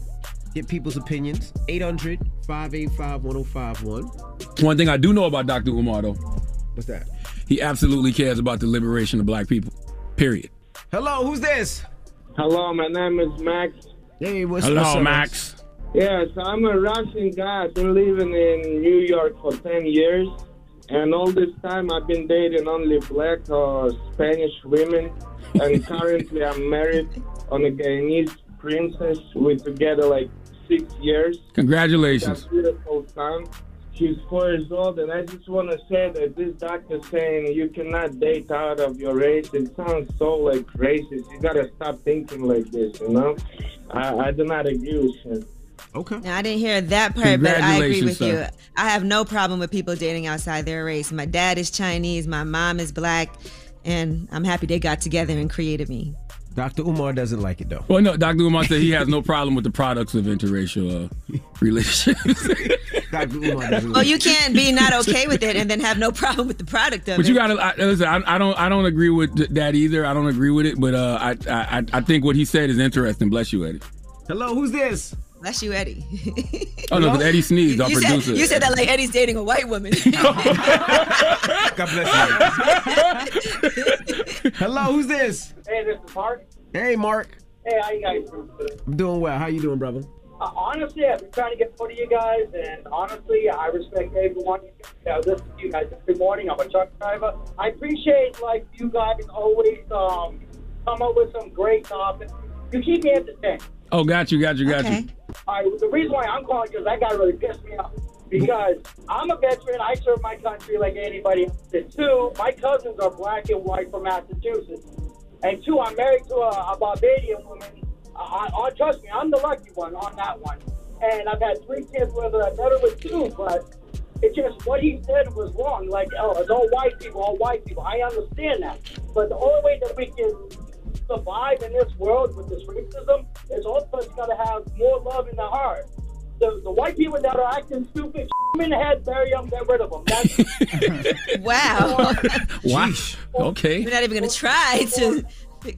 get people's opinions. 800 585 1051.
One thing I do know about Dr. Umar though,
What's that?
he absolutely cares about the liberation of black people. Period.
Hello, who's this?
Hello, my name is Max.
Hey, what's
Hello,
what's up,
Max.
Yes, I'm a Russian guy. I've been living in New York for 10 years. And all this time I've been dating only black or Spanish women. And (laughs) currently I'm married on a Guyanese princess. We're together like six years.
Congratulations.
Got beautiful son. She's four years old, and I just want to say that this doctor saying you cannot date out of your race. It sounds so like racist. You gotta stop thinking like this. You know, I, I do not agree with him.
Okay.
Now, I didn't hear that part, but I agree with
Congratulations,
you. I have no problem with people dating outside their race. My dad is Chinese, my mom is black, and I'm happy they got together and created me.
Dr. Umar doesn't like it though.
Well, no, Dr. Umar said he has no problem with the products of interracial uh, relationships. (laughs)
Dr. Umar doesn't
Well, you can't be not okay with it and then have no problem with the product of
But
it.
you gotta I, listen. I, I don't. I don't agree with that either. I don't agree with it. But uh, I, I. I think what he said is interesting. Bless you, Eddie.
Hello, who's this?
Bless you, Eddie. (laughs)
Oh no, because Eddie sneezed, our
you
producer.
Said, you said that like Eddie's dating a white woman. (laughs)
God bless you. (laughs) Hello, who's this?
Hey, this is Mark.
Hey, Mark.
Hey, how you guys doing?
I'm doing well. How you doing, brother?
Uh, honestly, I've been trying to get to you guys, and honestly, I respect everyone. I listen to you guys every morning. I'm a truck driver. I appreciate like you guys always um, come up with some great topics. You keep me entertained.
Oh, got you, got you, got you.
All right, the reason why I'm calling is that guy really pissed me off because I'm a veteran. I serve my country like anybody. And two, my cousins are black and white from Massachusetts. And two, I'm married to a, a Barbadian woman. I, I, trust me, I'm the lucky one on that one. And I've had three kids with her. I met her with two, but it's just what he said was wrong. Like, oh, it's all white people, all white people. I understand that. But the only way that we can survive in this world with this racism is all of us got to have more love in the heart. The, the white people that are acting stupid, shoot 'em in the head, bury them, get rid of them. That's (laughs)
wow. (laughs)
Wow. Okay.
We're not even going to try to.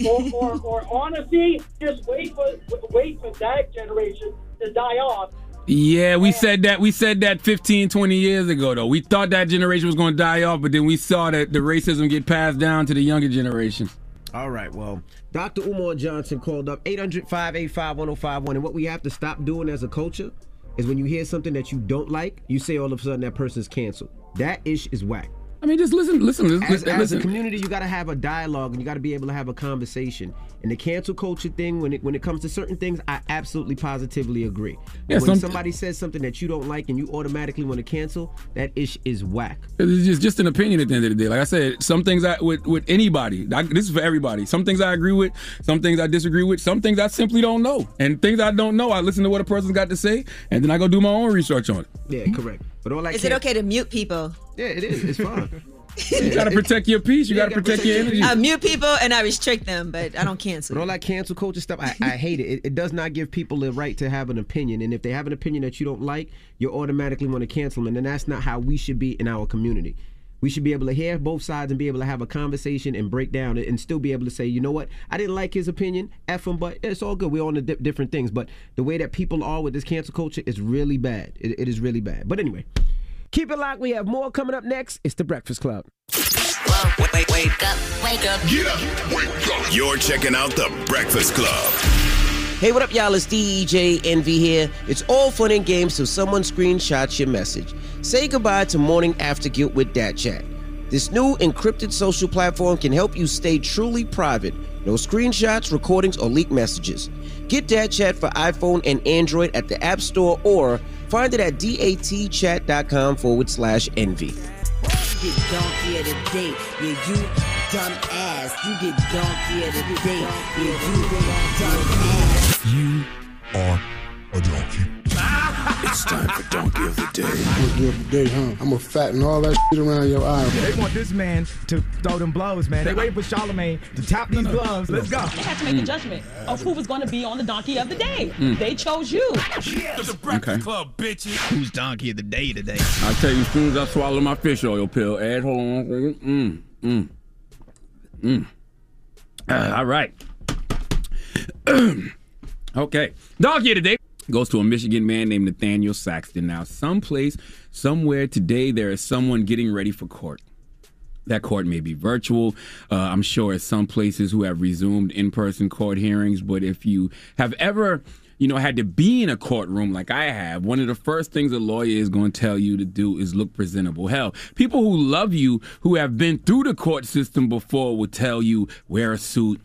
or, or, or honesty, just wait for wait for that generation to die off.
Yeah, we said that. We said that 15, 20 years ago, though. We thought that generation was going to die off, but then we saw that the racism get passed down to the younger generation.
All right, well, Dr. Umar Johnson called up 800 585 1051. And what we have to stop doing as a culture is when you hear something that you don't like, you say all of a sudden that person's canceled. That ish is whack.
I mean, just listen, listen, listen.
As, as a community, you got to have a dialogue and you got to be able to have a conversation. And the cancel culture thing, when it when it comes to certain things, I absolutely positively agree.
Yeah,
when
some-
somebody says something that you don't like and you automatically want to cancel, that ish is whack.
It's just, just an opinion at the end of the day. Like I said, some things I with with anybody. I, this is for everybody. Some things I agree with, some things I disagree with, some things I simply don't know, and things I don't know, I listen to what a person's got to say, and then I go do my own research on it.
Yeah, correct. But all I
Is it okay to mute people?
Yeah, it is. It's fine. (laughs)
You gotta protect your peace. You
Yeah,
gotta protect your energy.
I mute people and I restrict them, but I don't cancel.
But all that cancel culture stuff, I, I hate it. it. It does not give people the right to have an opinion. And if they have an opinion that you don't like, you automatically want to cancel them. And that's not how we should be in our community. We should be able to hear both sides and be able to have a conversation and break down it and still be able to say, you know what, I didn't like his opinion, F him, but it's all good. We're on the di- different things. But the way that people are with this cancel culture is really bad. It, it is really bad. But anyway, keep it locked. We have more coming up next. It's The Breakfast Club.
Wake, wake up, wake up. Get up, wake up. You're checking out the Breakfast Club.
Hey, what up, y'all? It's DJ Envy here. It's all fun and games till someone screenshots your message. Say goodbye to morning after guilt with DatChat. This new encrypted social platform can help you stay truly private. No screenshots, recordings, or leaked messages. Get DatChat for iPhone and Android at the App Store or find it at datchat.com forward slash envy.
You get donkey of the day. Yeah, you dumb ass. You get donkey of the day. Yeah, you dumb ass.
You are a donkey.
It's time for Donkey of the Day.
Donkey of the day, huh? I'm gonna fatten all that shit around your eye.
They want this man to throw them blows, man. They waiting for Charlamagne to tap these gloves. Let's go.
They had to make a judgment of who was going to be on the donkey of the day.
Mm.
They chose you. Yes.
Okay.
Club, bitches. Who's donkey of the day today?
I'll tell you as soon as I swallow my fish oil pill. Ed, hold on one second. Mm, mm, mm. Uh, all right. (clears throat) okay. Dog here today goes to a Michigan man named Nathaniel Saxton. Now, someplace, somewhere today, there is someone getting ready for court. That court may be virtual. Uh, I'm sure at some places who have resumed in-person court hearings. But if you have ever, you know, had to be in a courtroom like I have, one of the first things a lawyer is going to tell you to do is look presentable. Hell, people who love you, who have been through the court system before, will tell you wear a suit,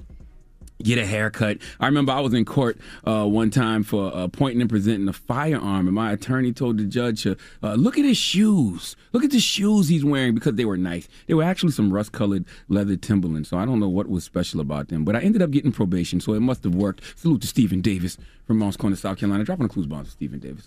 get a haircut. I remember I was in court uh, one time for uh, pointing and presenting a firearm, and my attorney told the judge, uh, "Look at his shoes. Look at the shoes he's wearing because they were nice. They were actually some rust-colored leather Timberlands. So I don't know what was special about them, but I ended up getting probation, so it must have worked. Salute to Stephen Davis from Moncks Corner, South Carolina. Dropping a clues bomb to Stephen Davis.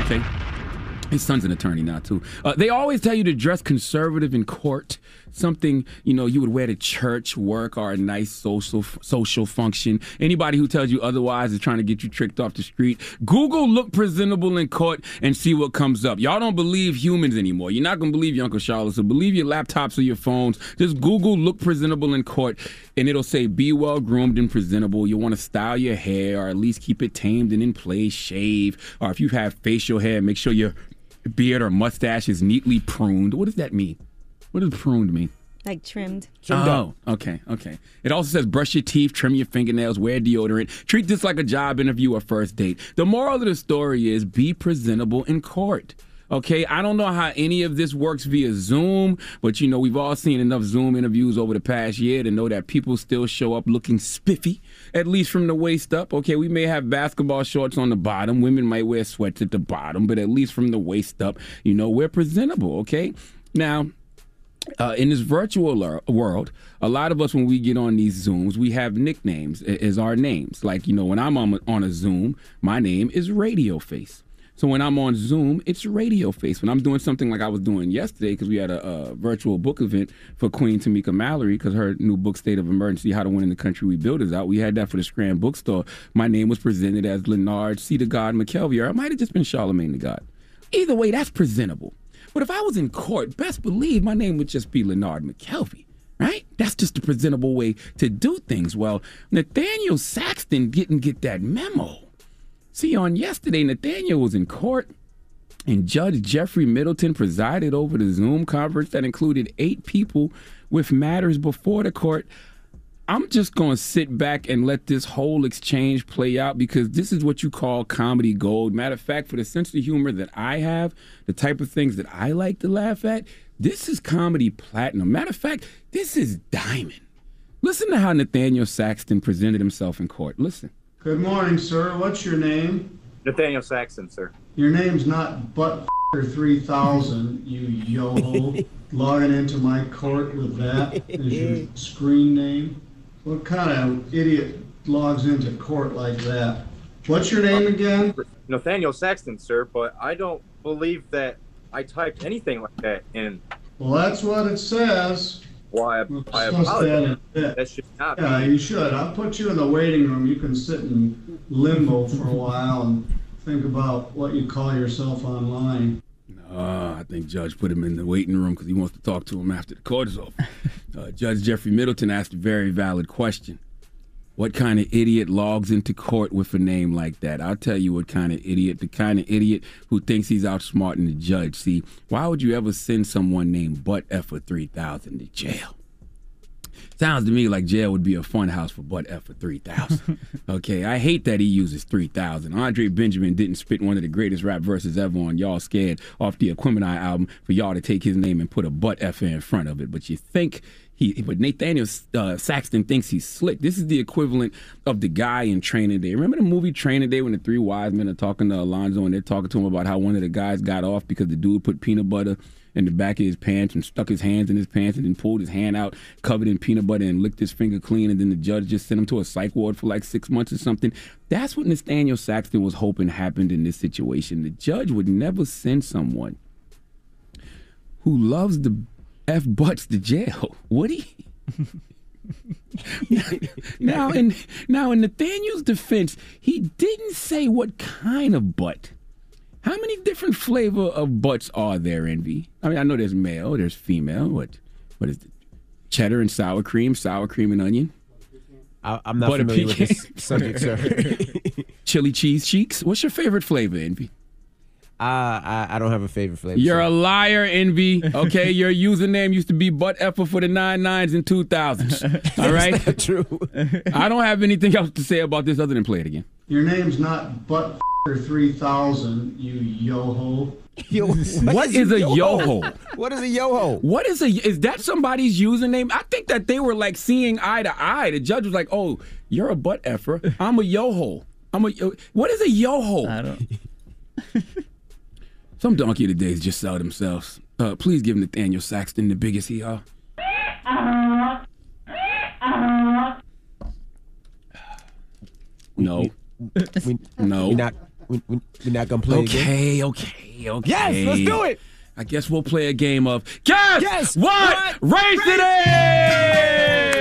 Okay." His son's an attorney now too. Uh, they always tell you to dress conservative in court, something you know you would wear to church, work, or a nice social social function. Anybody who tells you otherwise is trying to get you tricked off the street. Google look presentable in court and see what comes up. Y'all don't believe humans anymore. You're not gonna believe your Uncle Charla, so believe your laptops or your phones. Just Google look presentable in court, and it'll say be well groomed and presentable. You want to style your hair, or at least keep it tamed and in place, shave, or if you have facial hair, make sure your beard or mustache is neatly pruned. What does that mean? What does pruned mean?
Like trimmed.
oh, okay, okay. It also says brush your teeth, trim your fingernails, wear deodorant. Treat this like a job interview or first date. The moral of the story is be presentable in court. Okay, I don't know how any of this works via Zoom, but you know, we've all seen enough Zoom interviews over the past year to know that people still show up looking spiffy, at least from the waist up. Okay, we may have basketball shorts on the bottom, women might wear sweats at the bottom, but at least from the waist up, you know, we're presentable. Okay, now, uh, in this virtual world, a lot of us, when we get on these Zooms, we have nicknames as our names. Like, you know, when I'm on, on a Zoom, my name is Radio Face. So when I'm on Zoom, it's Radio Face. When I'm doing something like I was doing yesterday, because we had a, a virtual book event for Queen Tamika Mallory, because her new book, State of Emergency How to Win in the Country We Build, is out. We had that for the Scram Bookstore. My name was presented as Lenard C. the God McKelvey, or it might have just been Charlamagne the God. Either way, that's presentable. But if I was in court, best believe my name would just be Lenard McKelvey, right? That's just a presentable way to do things. Well, Nathaniel Saxton didn't get that memo. See, on yesterday, Nathaniel was in court, and Judge Jeffrey Middleton presided over the Zoom conference that included eight people with matters before the court. I'm just going to sit back and let this whole exchange play out because this is what you call comedy gold. Matter of fact, for the sense of humor that I have, the type of things that I like to laugh at, this is comedy platinum. Matter of fact, this is diamond. Listen to how Nathaniel Saxton presented himself in court. Listen.
Good morning, sir. What's your name?
Nathaniel Saxton, sir.
Your name's not Butt 3000, you yo (laughs) logging into my court with that as your screen name. What kind of idiot logs into court like that? What's your name again?
Nathaniel Saxton, sir, but I don't believe that I typed anything like that in.
Well, that's what it says.
Why, I,
Discuss
I
that in
apologize.
a bit.
That should not
Yeah,
be.
you should. I'll put you in the waiting room. You can sit in limbo for a while and think about what you call yourself online.
Uh, I think Judge put him in the waiting room because he wants to talk to him after the court is over. (laughs) Uh, Judge Jeffrey Middleton asked a very valid question. What kind of idiot logs into court with a name like that? I'll tell you what kind of idiot. The kind of idiot who thinks he's outsmarting the judge. See, why would you ever send someone named Butt Effer 3000 to jail? Sounds to me like jail would be a fun house for Butt Effer 3000. (laughs) okay, I hate that he uses 3000. Andre Benjamin didn't spit one of the greatest rap verses ever on Y'all Scared off the Aquemini album for y'all to take his name and put a Butt Effer in front of it. But you think he, but Nathaniel uh, Saxton thinks he's slick. This is the equivalent of the guy in Training Day. Remember the movie Training Day when the three wise men are talking to Alonzo and they're talking to him about how one of the guys got off because the dude put peanut butter in the back of his pants and stuck his hands in his pants and then pulled his hand out covered in peanut butter and licked his finger clean and then the judge just sent him to a psych ward for like six months or something. That's what Nathaniel Saxton was hoping happened in this situation. The judge would never send someone who loves the F butts to jail, would (laughs) he? now in now in Nathaniel's defense, he didn't say what kind of butt. How many different flavor of butts are there, Envy? I mean, I know there's male, there's female. What what is it? Cheddar and sour cream, sour cream and onion.
I, I'm not Butter familiar with this subject, sir. (laughs)
Chili cheese cheeks. What's your favorite flavor, Envy?
Uh, I, I don't have a favorite flavor.
You're a liar, Envy. (laughs) Okay, your username used to be butt effer for the nine nines and two thousands. (laughs) All right,
true. (laughs)
I don't have anything else to say about this other than play it again.
Your name's not Butt 3000, you yo-ho.
Yo,
what is a yo-ho?
What is a yo-ho?
What is a is that somebody's username? I think that they were like seeing eye to eye. The judge was like, "Oh, you're a butt effer. I'm a yo-ho. I'm a. What is a yo-ho?"
I don't.
Some donkey of the days just sell themselves. Uh, please give Nathaniel Saxton the biggest hee haw. No.
We,
No.
We're not. We, we're not gonna play again.
Okay, okay, okay.
Yes, let's do it.
I guess we'll play a game of guess,
Guess
what,
what
race it is.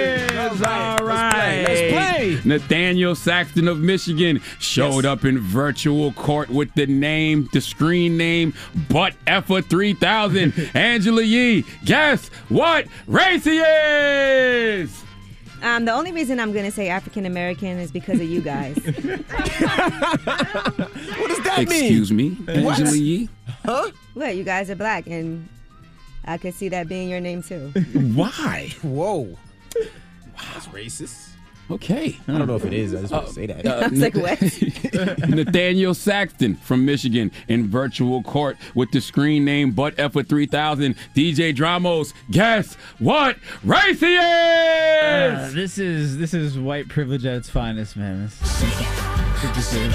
Nathaniel Saxton of Michigan showed up in virtual court with the name, the screen name, Butt Effer 3000. (laughs) Angela Yee, guess what race he is?
Um, the only reason I'm going to say African American is because of you guys. (laughs) (laughs)
What does that mean?
Excuse me,
What?
Angela Yee.
Huh?
what? You guys are black, and I could see that being your name too.
Why?
Whoa. That's racist.
Okay.
I don't know if it is. I just want to say that.
Uh, (laughs)
I was like, what? (laughs)
Nathaniel Saxton from Michigan in virtual court with the screen name Butt Effer 3000. DJ Dramos, guess what race he
Uh, this is this is white privilege at its finest, man. This, this is,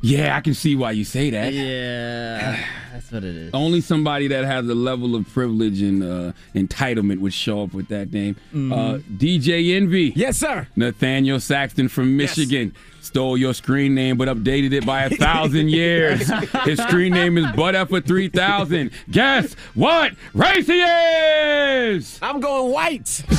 yeah, I can see why you say that.
yeah, (sighs) that's what it is.
Only somebody that has a level of privilege and uh, entitlement would show up with that name. Uh, DJ Envy.
yes, sir.
Nathaniel Saxton from Michigan stole your screen name but updated it by a thousand (laughs) years. His screen name is Butt Effer 3000. Guess what race he is?
I'm going white. (laughs)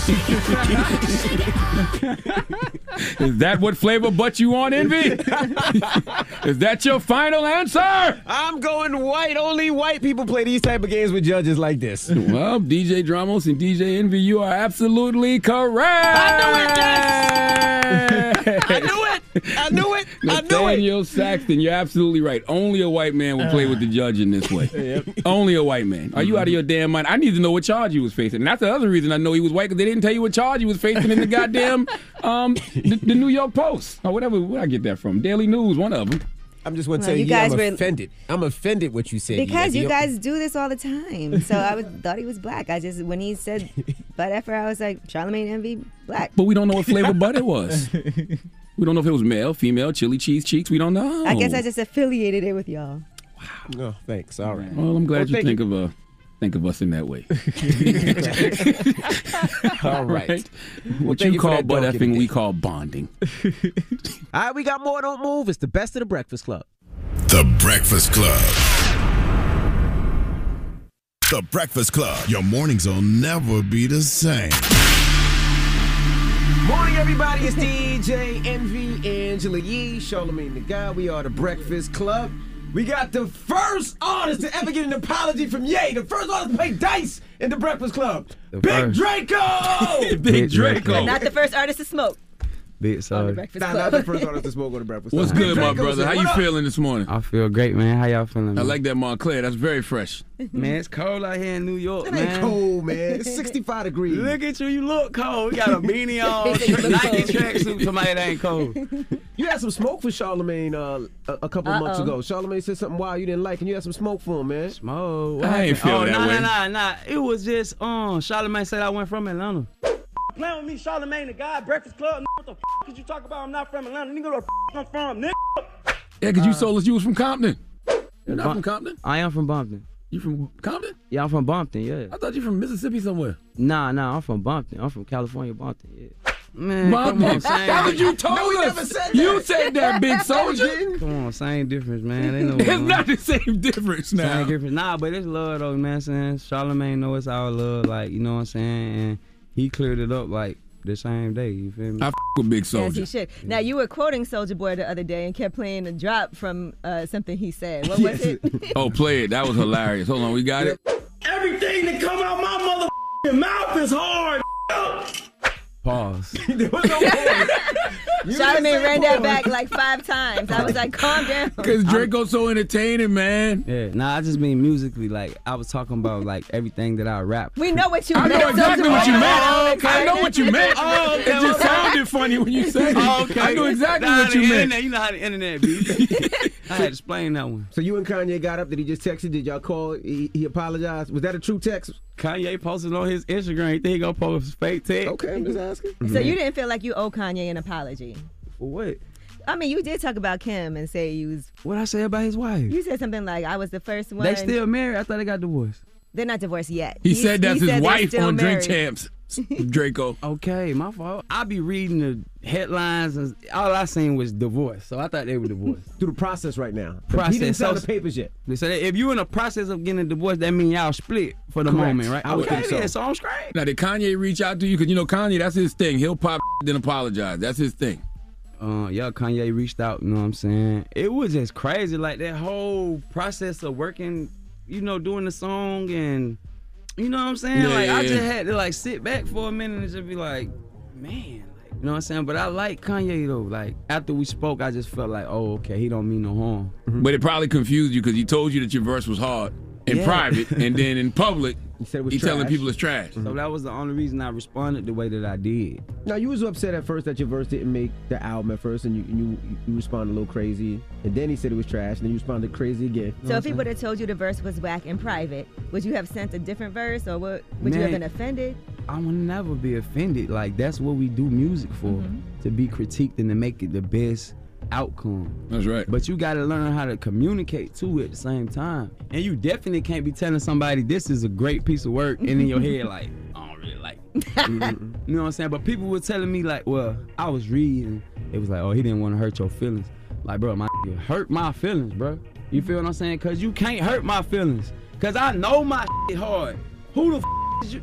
Is that what flavor butt you want, Envy? (laughs) is that your final answer?
I'm going white. Only white people play these type of games with judges like this.
Well, DJ Dramos and DJ Envy, you are absolutely correct. I knew it.
I knew it. I knew it. I knew it.
Nathaniel Saxton, you're absolutely right. Only a white man will play with the judge in this way. (laughs) Only a white man. Are you out of your damn mind? I need to know what charge he was facing. And that's the other reason I know he was white because they didn't tell you what charge he was facing in the goddamn (laughs) um the, the New York Post or whatever. Where I get that from? Daily News, one of them.
I'm just want to
Well,
tell
you
you, yeah,
guys
I'm
were-
offended. I'm offended what you said.
because
Yee.
you guys do this all the time. So I was, (laughs) thought he was black. I just when he said butt effer, I was like Charlamagne Envy black.
But we don't know what flavor butt it was. We don't know if it was male, female, chili cheese cheeks. We don't know.
I guess I just affiliated it with y'all.
Oh, thanks. All right.
Well, I'm glad
Well,
you
thank
think of uh, think of us in that way. (laughs)
All right. Well,
What
thank
you call
that
butt effing, we call bonding. (laughs)
All right, we got more. Don't move. It's the best of the Breakfast Club.
The Breakfast Club. The Breakfast Club. Your mornings will never be the same.
Morning, everybody. It's DJ Envy, Angela Yee, Charlamagne the Guy. We are the Breakfast Club. We got the first artist to ever get an apology from Ye. The first artist to play dice in the Breakfast Club. Big
first.
Draco. (laughs)
Big Draco.
Not the first artist to smoke
Big
on the
sorry.
Breakfast
Nah, not the first artist to smoke on the Breakfast
What's good, my brother? How you feeling this morning?
I feel great, man. How y'all feeling?
I
Man?
like that Moncler. That's very fresh. (laughs)
Man, it's cold out here in New York,
It
man.
ain't cold, man. It's (laughs) 65 degrees.
Look at you, you look cold. You got a beanie (laughs) on,
He said you look
Nike tracksuit. Somebody that ain't cold.
You had some smoke for Charlamagne uh, a, a couple months
Uh-oh.
ago. Charlamagne said something wild you didn't like, and you had some smoke for him, man.
Smoke.
I ain't feel
oh,
that
nah,
way.
nah, nah, nah. It was just um. Charlamagne said I went from Atlanta.
Playing with me, Charlamagne the guy, Breakfast Club. What the f could you talk about? I'm not from Atlanta. Nigga, where the f I'm from, nigga.
Yeah, because you told us you was from Compton. You're not from Compton?
I am from Bumpton.
You from Compton?
Yeah, I'm from Bumpton. Yeah.
I thought you from Mississippi somewhere.
Nah, nah, I'm from Bumpton. I'm from California, Bumpton. Yeah. Man,
Bumpton.
come on, same
That's what you
difference.
told us. You said that, big (laughs) soldier.
Come on, same difference, man. They know (laughs)
It's
what's
not the same difference now.
Same difference. Nah, but it's love though, man. Saying Charlamagne know it's our love, like you know what I'm saying, and he cleared it up like the same day. You feel me?
I f- with Big Soldier.
Yes,
Soldier.
he should. Now you were quoting Soulja Boy the other day and kept playing a drop from uh, something he said. What was it? (laughs)
oh, play it. That was hilarious. Hold on, we got it.
Everything that come out my mother mouth is hard.
Pause. (laughs)
Charlamagne ran that back like five times. I was like, calm down. (laughs)
Cause Draco's so entertaining, man.
Yeah, nah, I just mean musically. Like I was talking about like everything that I rap.
We know what you
I
meant.
know exactly
Soulja
what you meant.
Oh, okay.
I know what you meant.
Oh, (laughs) okay,
it just sounded funny when you said it.
Oh, okay.
I knew exactly
Nah,
what
the
you meant.
internet, you know how the internet be. I had to explain that one.
So you and Kanye got up? Did he just text you? Did y'all call? He, he apologized. Was that a true text?
Kanye posted on his Instagram. He think he gonna post fake text.
Okay, I'm just asking.
So mm-hmm. you didn't feel like you owe Kanye an apology?
For what?
I mean, you did talk about Kim and say you was.
What I say about his wife?
You said something like, "I was the first one."
They still married. I thought they got divorced.
They're not divorced yet.
He said that's his
said
wife
still
on Drink. Champs. (laughs) Draco.
Okay, my fault. I be reading the headlines and all I seen was divorce. So I thought they were divorced. (laughs)
Through the process right now.
Process.
He didn't sign
So-
the papers yet.
They said if you're in the process of getting a divorce, that mean y'all split for the
Correct.
moment, right?
I would
okay,
think so.
then, so I'm straight.
Now did Kanye reach out to you? Cause you know Kanye, that's his thing. He'll pop (laughs) then apologize. That's his thing.
Uh, yeah, Kanye reached out. You know what I'm saying? It was just crazy, like that whole process of working, you know, doing the song and, you know what I'm saying?
Yeah,
like
yeah,
I just had to like sit back for a minute and just be like, man, like, you know what I'm saying? But I like Kanye though. Like after we spoke, I just felt like, oh, okay, he don't mean no harm.
But it probably confused you because he told you that your verse was hard in
Yeah.
private, (laughs) and then in public,
He said it was
he telling people it's trash.
So mm-hmm. that was the only reason I responded the way that I did.
Now you was upset at first that your verse didn't make the album at first, and you you, you responded a little crazy, and then he said it was trash, and then you responded crazy again.
So if he would have told you the verse was whack in private, would you have sent a different verse, or would, would you have been offended?
I will never be offended. Like that's what we do music for, mm-hmm. to be critiqued and to make it the best outcome.
That's right.
But you got to learn how to communicate too at the same time. And you definitely can't be telling somebody this is a great piece of work, and in your head like (laughs) I don't really like. It. Mm-hmm. you know what I'm saying? But people were telling me like, well, I was reading. It was like, oh, he didn't want to hurt your feelings. Like, bro, my hurt my feelings, bro. You feel what I'm saying? Cause you can't hurt my feelings. Cause I know my shit hard. Who the f- is you?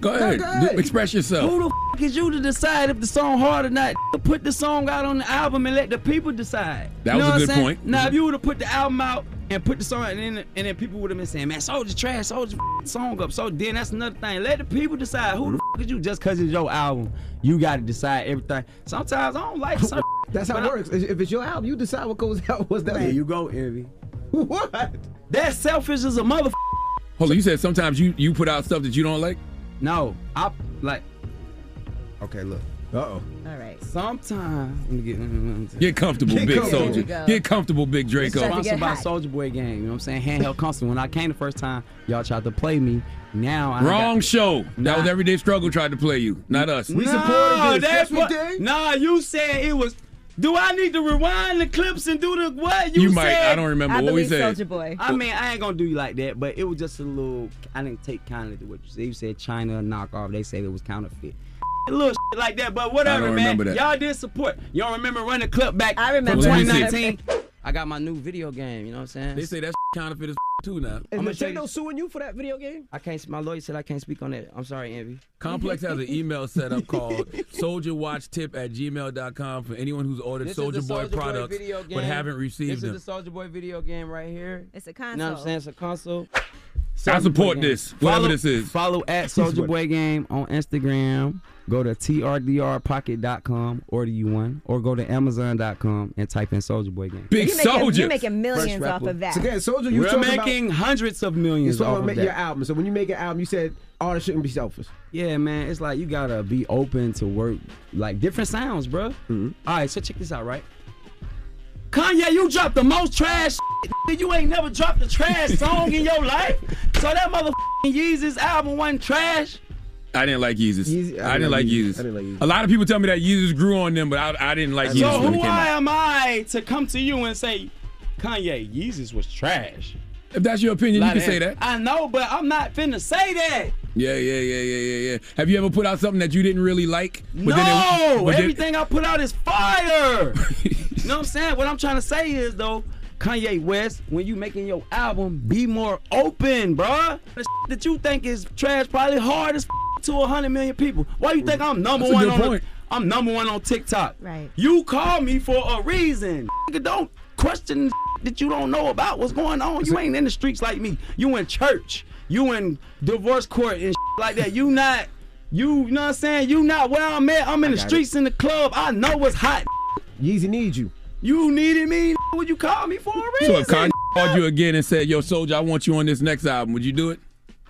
Go ahead, Do- express yourself.
Who the f- is you to decide if the song hard or not? Put the song out on the album and let the people decide.
That
You
was a good
saying?
point.
Now, if you would have put the album out and put the song, and then and then people would have been saying, "Man, Soldier trash, Soldier f- song up." So then that's another thing. Let the people decide. Who the f- is you? Just cause it's your album, you got to decide everything. Sometimes I don't like. Certain (laughs)
That's how it works. If it's your album, you decide what goes out. What's that?
There you go, Envy. (laughs)
What?
That's selfish as a mother.
Hold on, you said sometimes you you put out stuff that you don't like.
No, I like. Okay, look.
Uh oh.
All right.
Sometimes let me get.
Get comfortable,
Get
big
comfortable.
soldier.
There you go.
Get comfortable, big Draco.
I sponsored by Soulja Boy Game. You know what I'm saying? Handheld console. When I came the first time, y'all tried to play me. Now I
Wrong
got,
show. That
Nah.
was Everyday Struggle tried to play you, not us.
We no, That's what, Nah, you said it was. Do I need to rewind the clips and do the what? You,
You might.
Said,
I don't remember. I What we believe said? Soulja
Boy.
I mean, I ain't gonna do you like that, but it was just a little. I didn't take kindly to what you said. You said China knockoff. They said it was counterfeit. A little shit like that, but whatever,
I don't
man.
that.
Y'all did support. Y'all remember running clip back
I
from
remember.
2019? I got my new video game. You know what I'm saying?
They say that's counterfeit as (laughs) too now.
Is
I'ma show
Nintendo suing you for that video game?
I can't. My lawyer said I can't speak on that. I'm sorry, Envy.
Complex has an email set up (laughs) called soldierwatchtip at gmail.com for anyone who's ordered
This Soulja
Boy
Soulja Boy
products
video
but haven't received
This
them.
is the Soulja Boy video game right here.
It's a
You
console.
know what I'm saying? It's a console.
I support this, whatever
follow,
this is.
Follow at Soulja Boy Game on Instagram. Go to trdrpocket.com, order you one, or go to amazon.com and type in Soulja Boy Game.
Big
You're making, you're making millions off of that.
So again, Soldier, you
We're
talking about-
making hundreds of millions off of
make
that.
your album. So when you make an album, you said artists shouldn't be selfish.
Yeah, man, it's like you gotta be open to work like different sounds, bro.
Mm-hmm.
All right, so check this out, right? Kanye, you dropped the most trash. shit. You ain't never dropped a trash (laughs) song in your life. So that motherfucking Yeezus album wasn't trash.
I didn't like Yeezus.
Yeezy-
I, didn't like Yeezus.
I didn't like Yeezus.
A lot of people tell me that Yeezus grew on them, but I, I didn't like
So
Yeezus when it
who
came out.
am I to come to you and say, Kanye, Yeezus was trash?
If that's your opinion, you can say that.
I know, but I'm not finna say that.
Yeah, yeah, yeah, yeah, yeah, yeah. Have you ever put out something that you didn't really like?
no,
but then-
everything I put out is fire. (laughs) you know what I'm saying? What I'm trying to say is though, Kanye West, when you making your album, be more open, bruh. The shit that you think is trash probably hard as to a hundred million people. Why you think I'm number
That's
one on?
point.
The, I'm number one on TikTok.
Right.
You call me for a reason. Nigga, don't question that you don't know about what's going on. You ain't in the streets like me. You in church. You in divorce court and like that. You not. You, you know what I'm saying? You not where I'm at. I'm in the
got it.
streets in the club. I know what's hot.
Yeezy needs you.
You needed me. Would you call me for a reason?
So if Kanye called you again and said, "Yo, Soldier, I want you on this next album," would you do it?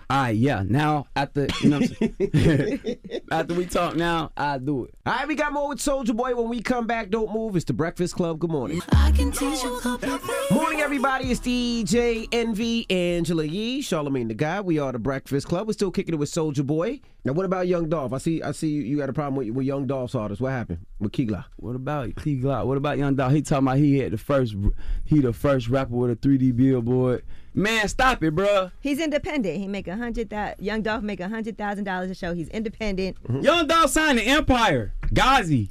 All right, yeah. Now after you know, what I'm saying? (laughs) after we talk, now I do it.
All right, we got more with Soulja Boy when we come back. Don't move. It's the Breakfast Club. Good morning. I can teach you a couple Morning, everybody. It's DJ Envy, Angela Yee, Charlamagne the Guy. We are the Breakfast Club. We're still kicking it with Soulja Boy. Now, what about Young Dolph? I see. I see you, you got a problem with, with Young Dolph's artist. What happened with Key Glock?
What about Key Glock? What about Young Dog? He talking about he had the first, he the first rapper with a 3D billboard. Man, stop it, bruh.
He's independent. He make a hundred thousand. Young Dolph make a hundred thousand dollars a show. He's independent.
Young Dolph signed the Empire. Ghazi.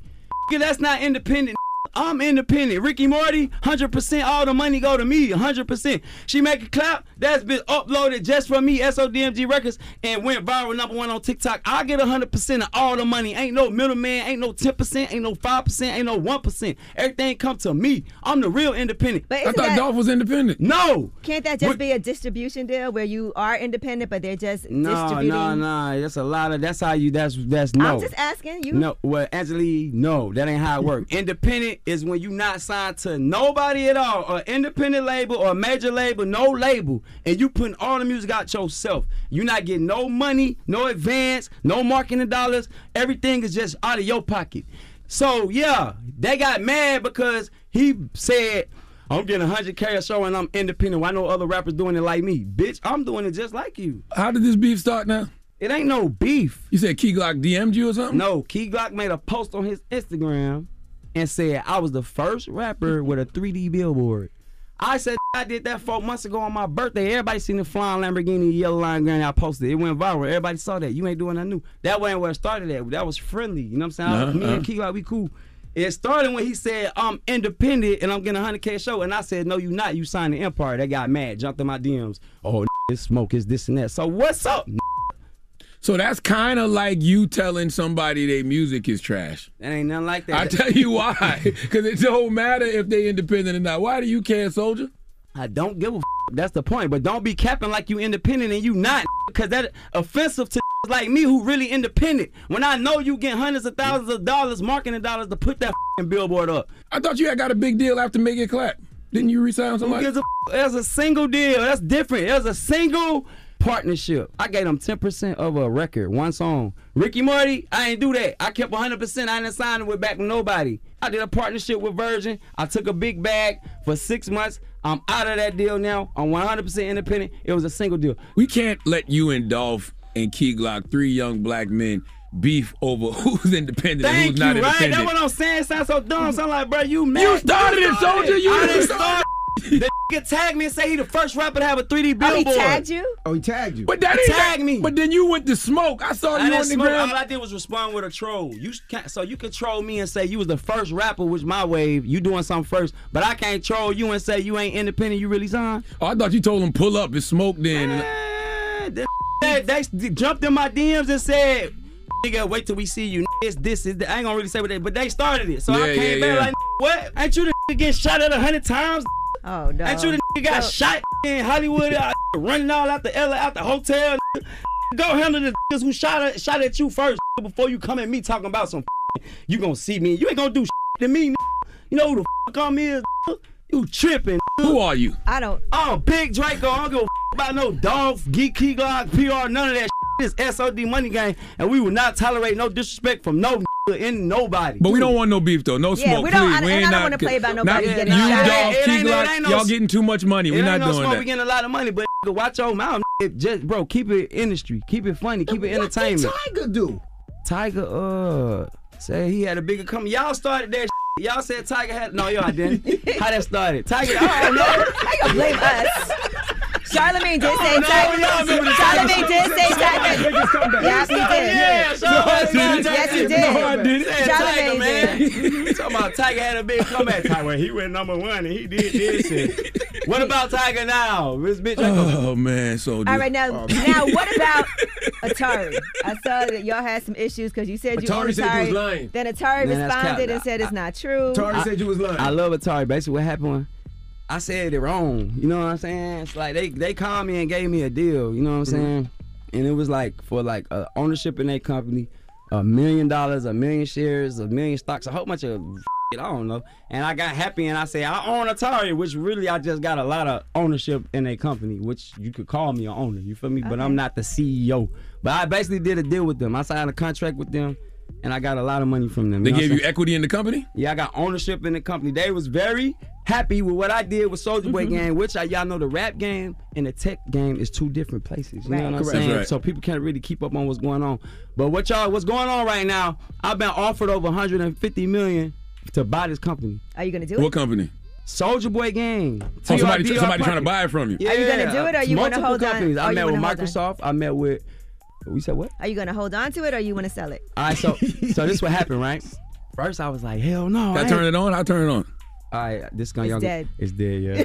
That's not independent. I'm independent. Ricky Morty, 100% all the money go to me, 100%. She make a clap, that's been uploaded just for me, SODMG Records, and went viral number one on TikTok. I get 100% of all the money. Ain't no middleman, ain't no 10%, ain't no 5%, ain't no 1%. Everything come to me. I'm the real independent.
But isn't that-
was independent.
No.
Can't that just be a distribution deal where you are independent, but they're just distributing?
No,
distributing?
no, no. That's a lot of. That's how you. That's that's no.
I'm just asking you.
No, well, Angela, no, that ain't how it works. (laughs) independent is when you not signed to nobody at all, or independent label or a major label, no label, and you putting all the music out yourself. You not getting no money, no advance, no marketing dollars. Everything is just out of your pocket. So yeah, they got mad because he said. I'm getting 100k a show and I'm independent. Why no other rappers doing it like me? Bitch, I'm doing it just like you.
How did this beef start now?
It ain't no beef.
You said Key Glock DM'd you or something?
No, Key Glock made a post on his Instagram and said I was the first rapper with a 3D billboard. I said I did that four months ago on my birthday. Everybody seen the flying Lamborghini yellow line granny I posted. It went viral. Everybody saw that. You ain't doing nothing new. That wasn't where it started at. That was friendly. You know what I'm saying?
Uh-huh,
Me and Key like we cool. It started when he said I'm independent and I'm getting a 100k show, and I said no, you not. You signed the Empire. They got mad, jumped in my DMs. Oh, this smoke is this and that. So what's up?
So that's kind of like you telling somebody their music is trash.
That ain't nothing like that.
I tell you why. (laughs) Because it don't matter if they independent or not. Why do you care, Soldier?
I don't give a. F- that's the point. But don't be capping like you independent and you not, because that offensive to (laughs) like me who really independent. When I know you get hundreds of thousands of dollars, marketing dollars to put that (laughs) f***ing billboard up.
I thought you had got a big deal after Make It Clap. Didn't you resign
Who
somebody?
gives a f- There's a single deal. That's different. There's a single partnership. I gave them 10% of a record, one song. Ricky Marty, I ain't do that. I kept 100%. I didn't sign it with back with nobody. I did a partnership with Virgin. I took a big bag for six months. I'm out of that deal now. I'm 100% independent. It was a single deal.
We can't let you and Dolph and Key Glock, three young black men, beef over (laughs) who's independent and
Thank
who's
you,
not
right? That's what I'm saying. Sounds so dumb. Sound like, bro, you mad.
You started it, soldier. You
I didn't
started
start. The (laughs) nigga tagged me and say he the first rapper to have a 3D billboard.
Oh, he tagged you?
Oh, he tagged you.
But that
He
ain't
tagged me.
But then you went to smoke. I saw
I
you on the
smoke.
ground.
All I did was respond with a troll. You can't, so you can troll me and say you was the first rapper, which my wave. You doing something first, but I can't troll you and say you ain't independent. You really signed.
Oh, I thought you told him pull up and smoke then.
Man, (laughs) they, they they jumped in my DMs and said, "Nigga, wait till we see you. It's this is." that." I ain't gonna really say what they, but they started it. So I came
yeah,
back
yeah.
like, "What? Ain't you the (laughs) get shot at a hundred times?
Oh no.
Ain't you the nigga got
So-
shot in Hollywood, uh, running all out the LA, out the hotel? Go handle the niggas who shot at, shot at you first before you come at me talking about some. You gonna see me? You ain't gonna do to me. You know who the fuck I'm is? You tripping?
Who are you?
I don't.
I'm Big Draco. I don't give a about no Dolph, Geek, Key Glock, PR, none of that. This SOD money game, and we will not tolerate no disrespect from no in nobody.
But we don't want no beef though. No
Yeah,
smoke,
we don't-
please.
I-
we
and
ain't
I don't wanna play about
not
nobody
you,
getting shot.
Dolph,
It
Key
ain't it ain't no-
y'all getting too much money. We're not
no
doing
smoke.
that.
We getting a lot of money, but watch your mouth. It just bro, keep it industry, keep it funny, keep it entertainment.
Tyga do?
Tyga, uh, say he had a bigger come. Y'all started that. Y'all said Tyga had no, y'all didn't. (laughs) How that started? Tyga, I don't know. (laughs)
How you blame us? Charlamagne oh, did say
Oh,
Tyga.
y'all remember the
Charlamagne did say Tyga.
Biggest.
Yes, he did.
Yeah, Charlamagne did.
Yes, he did.
No, I didn't.
Charlamagne
Tyga, man. (laughs)
did.
Talking about Tyga had a big comeback. (laughs) Tyga, he went number one and he did this. (laughs) and- what about Tyga now? This bitch.
Oh man, so
All right, now, oh, now what about Atari? I saw that y'all had some issues because you said you
Atari
own
said you was lying.
Then Atari
Man,
responded and said it's not true. Atari said you was lying.
I love Atari. Basically, what happened? I said it wrong. You know what I'm saying? It's like they they called me and gave me a deal. You know what I'm saying? And it was like for like uh, ownership in their company, a million dollars, a million shares, a million stocks, a whole bunch of (laughs) shit, I don't know. And I got happy and I said I own Atari, which really I just got a lot of ownership in a company, which you could call me an owner. You feel me? But I'm not the CEO. But I basically did a deal with them. I signed a contract with them. And I got a lot of money from them.
They
know
gave you equity in the company?
Yeah, I got ownership in the company. They was very happy with what I did with Soulja Boy
Mm-hmm.
game, which I, y'all know the rap game and the tech game is two different places. You
Right.
know what I'm
Correct.
saying?
Right.
So people can't really keep up on what's going on. But what y'all, what's going on right now? I've been offered over 150 million to buy this company.
Are you gonna do it?
What company?
Soulja Boy game.
Oh, somebody,
TRDR
somebody trying to buy it from you.
Yeah,
Are you gonna do it or you wanna hold on-
companies.
or
I met with
wanna on?
Microsoft. I met with. We said what?
Are you gonna hold on to it or you want to sell it?
All right, so so this what happened, right? (laughs) First, I was like, hell no.
Can I
I
turn it on? I'll turn it on.
All right, this gun y'all
dead.
It's dead, yeah. (laughs)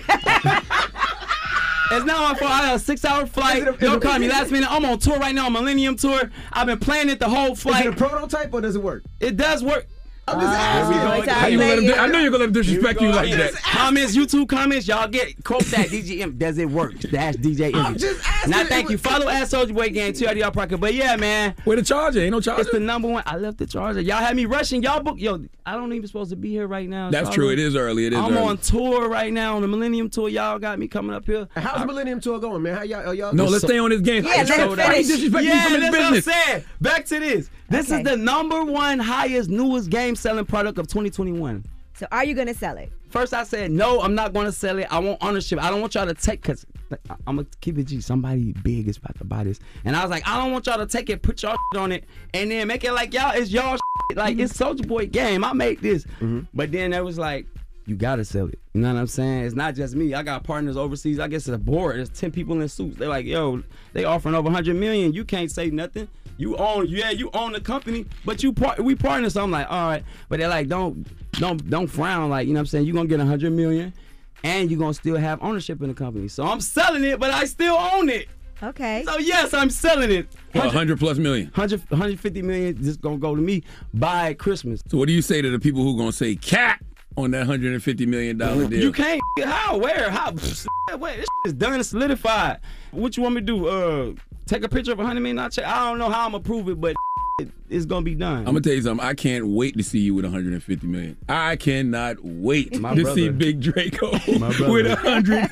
it's not my fault. I had a six-hour flight. Y'all called me last minute. I'm on tour right now, Millennium Tour. I've been planning it the whole flight.
Is it a prototype or does it work?
It does work.
I'm just
Ah,
asking.
here we.
How you let him, I know you're gonna let him disrespect you like that.
Comments, YouTube comments, y'all get quote that DJM. Does it work? Dash DJ
I'm just asking.
Now thank you. Follow at Soulja Boy Gang TRDR Parker. But yeah, man.
Where the charger? Ain't no charger.
It's the number one. I left the charger. Y'all had me rushing. Y'all book. Yo, I don't even supposed to be here right now.
That's
Sorry.
true. It is early. It is
I'm
early.
on tour right now on the Millennium Tour. Y'all got me coming up here.
How's the Millennium Tour going, man? How y'all? Are y'all
No, let's stay on this game.
Yeah, let him
Why
finish.
disrespecting
yeah,
me from his
that's
business?
what I'm saying. Back to this. This
Okay.
is the number one highest, newest game selling product of 2021.
So are you gonna sell it?
First, I said no. I'm not to sell it. I want ownership. I don't want y'all to take because I'm gonna keep it G. Somebody big is about to buy this, and I was like, I don't want y'all to take it, put y'all (laughs) on it, and then make it like y'all it's y'all (laughs) like mm-hmm. it's Soulja Boy game. I made this, mm-hmm. but then it was like. You gotta sell it. You know what I'm saying? It's not just me. I got partners overseas. I guess it's a board. There's 10 people in suits. They're like, yo, they offering over 100 million. You can't say nothing. You own, yeah, you own the company, but you part, we partner. So I'm like, all right. But they're like, don't, don't, don't frown. Like, you know what I'm saying? You're gonna get 100 million, and you're gonna still have ownership in the company. So I'm selling it, but I still own it.
Okay.
So yes, I'm selling it.
For 100 plus million.
100, 150 million just gonna go to me by Christmas.
So what do you say to the people who gonna say cat on that 150 million dollar deal?
You can't. How? Where? How? (laughs) Wait, this is done and solidified. What you want me to do? Uh, take a picture of a hundred million dollar check? I don't know how I'm gonna prove it, but (laughs) it's gonna be done.
I'm gonna tell you something. I can't wait to see you with 150 million. I cannot wait
My
to
brother.
see Big Draco (laughs)
My brother.
with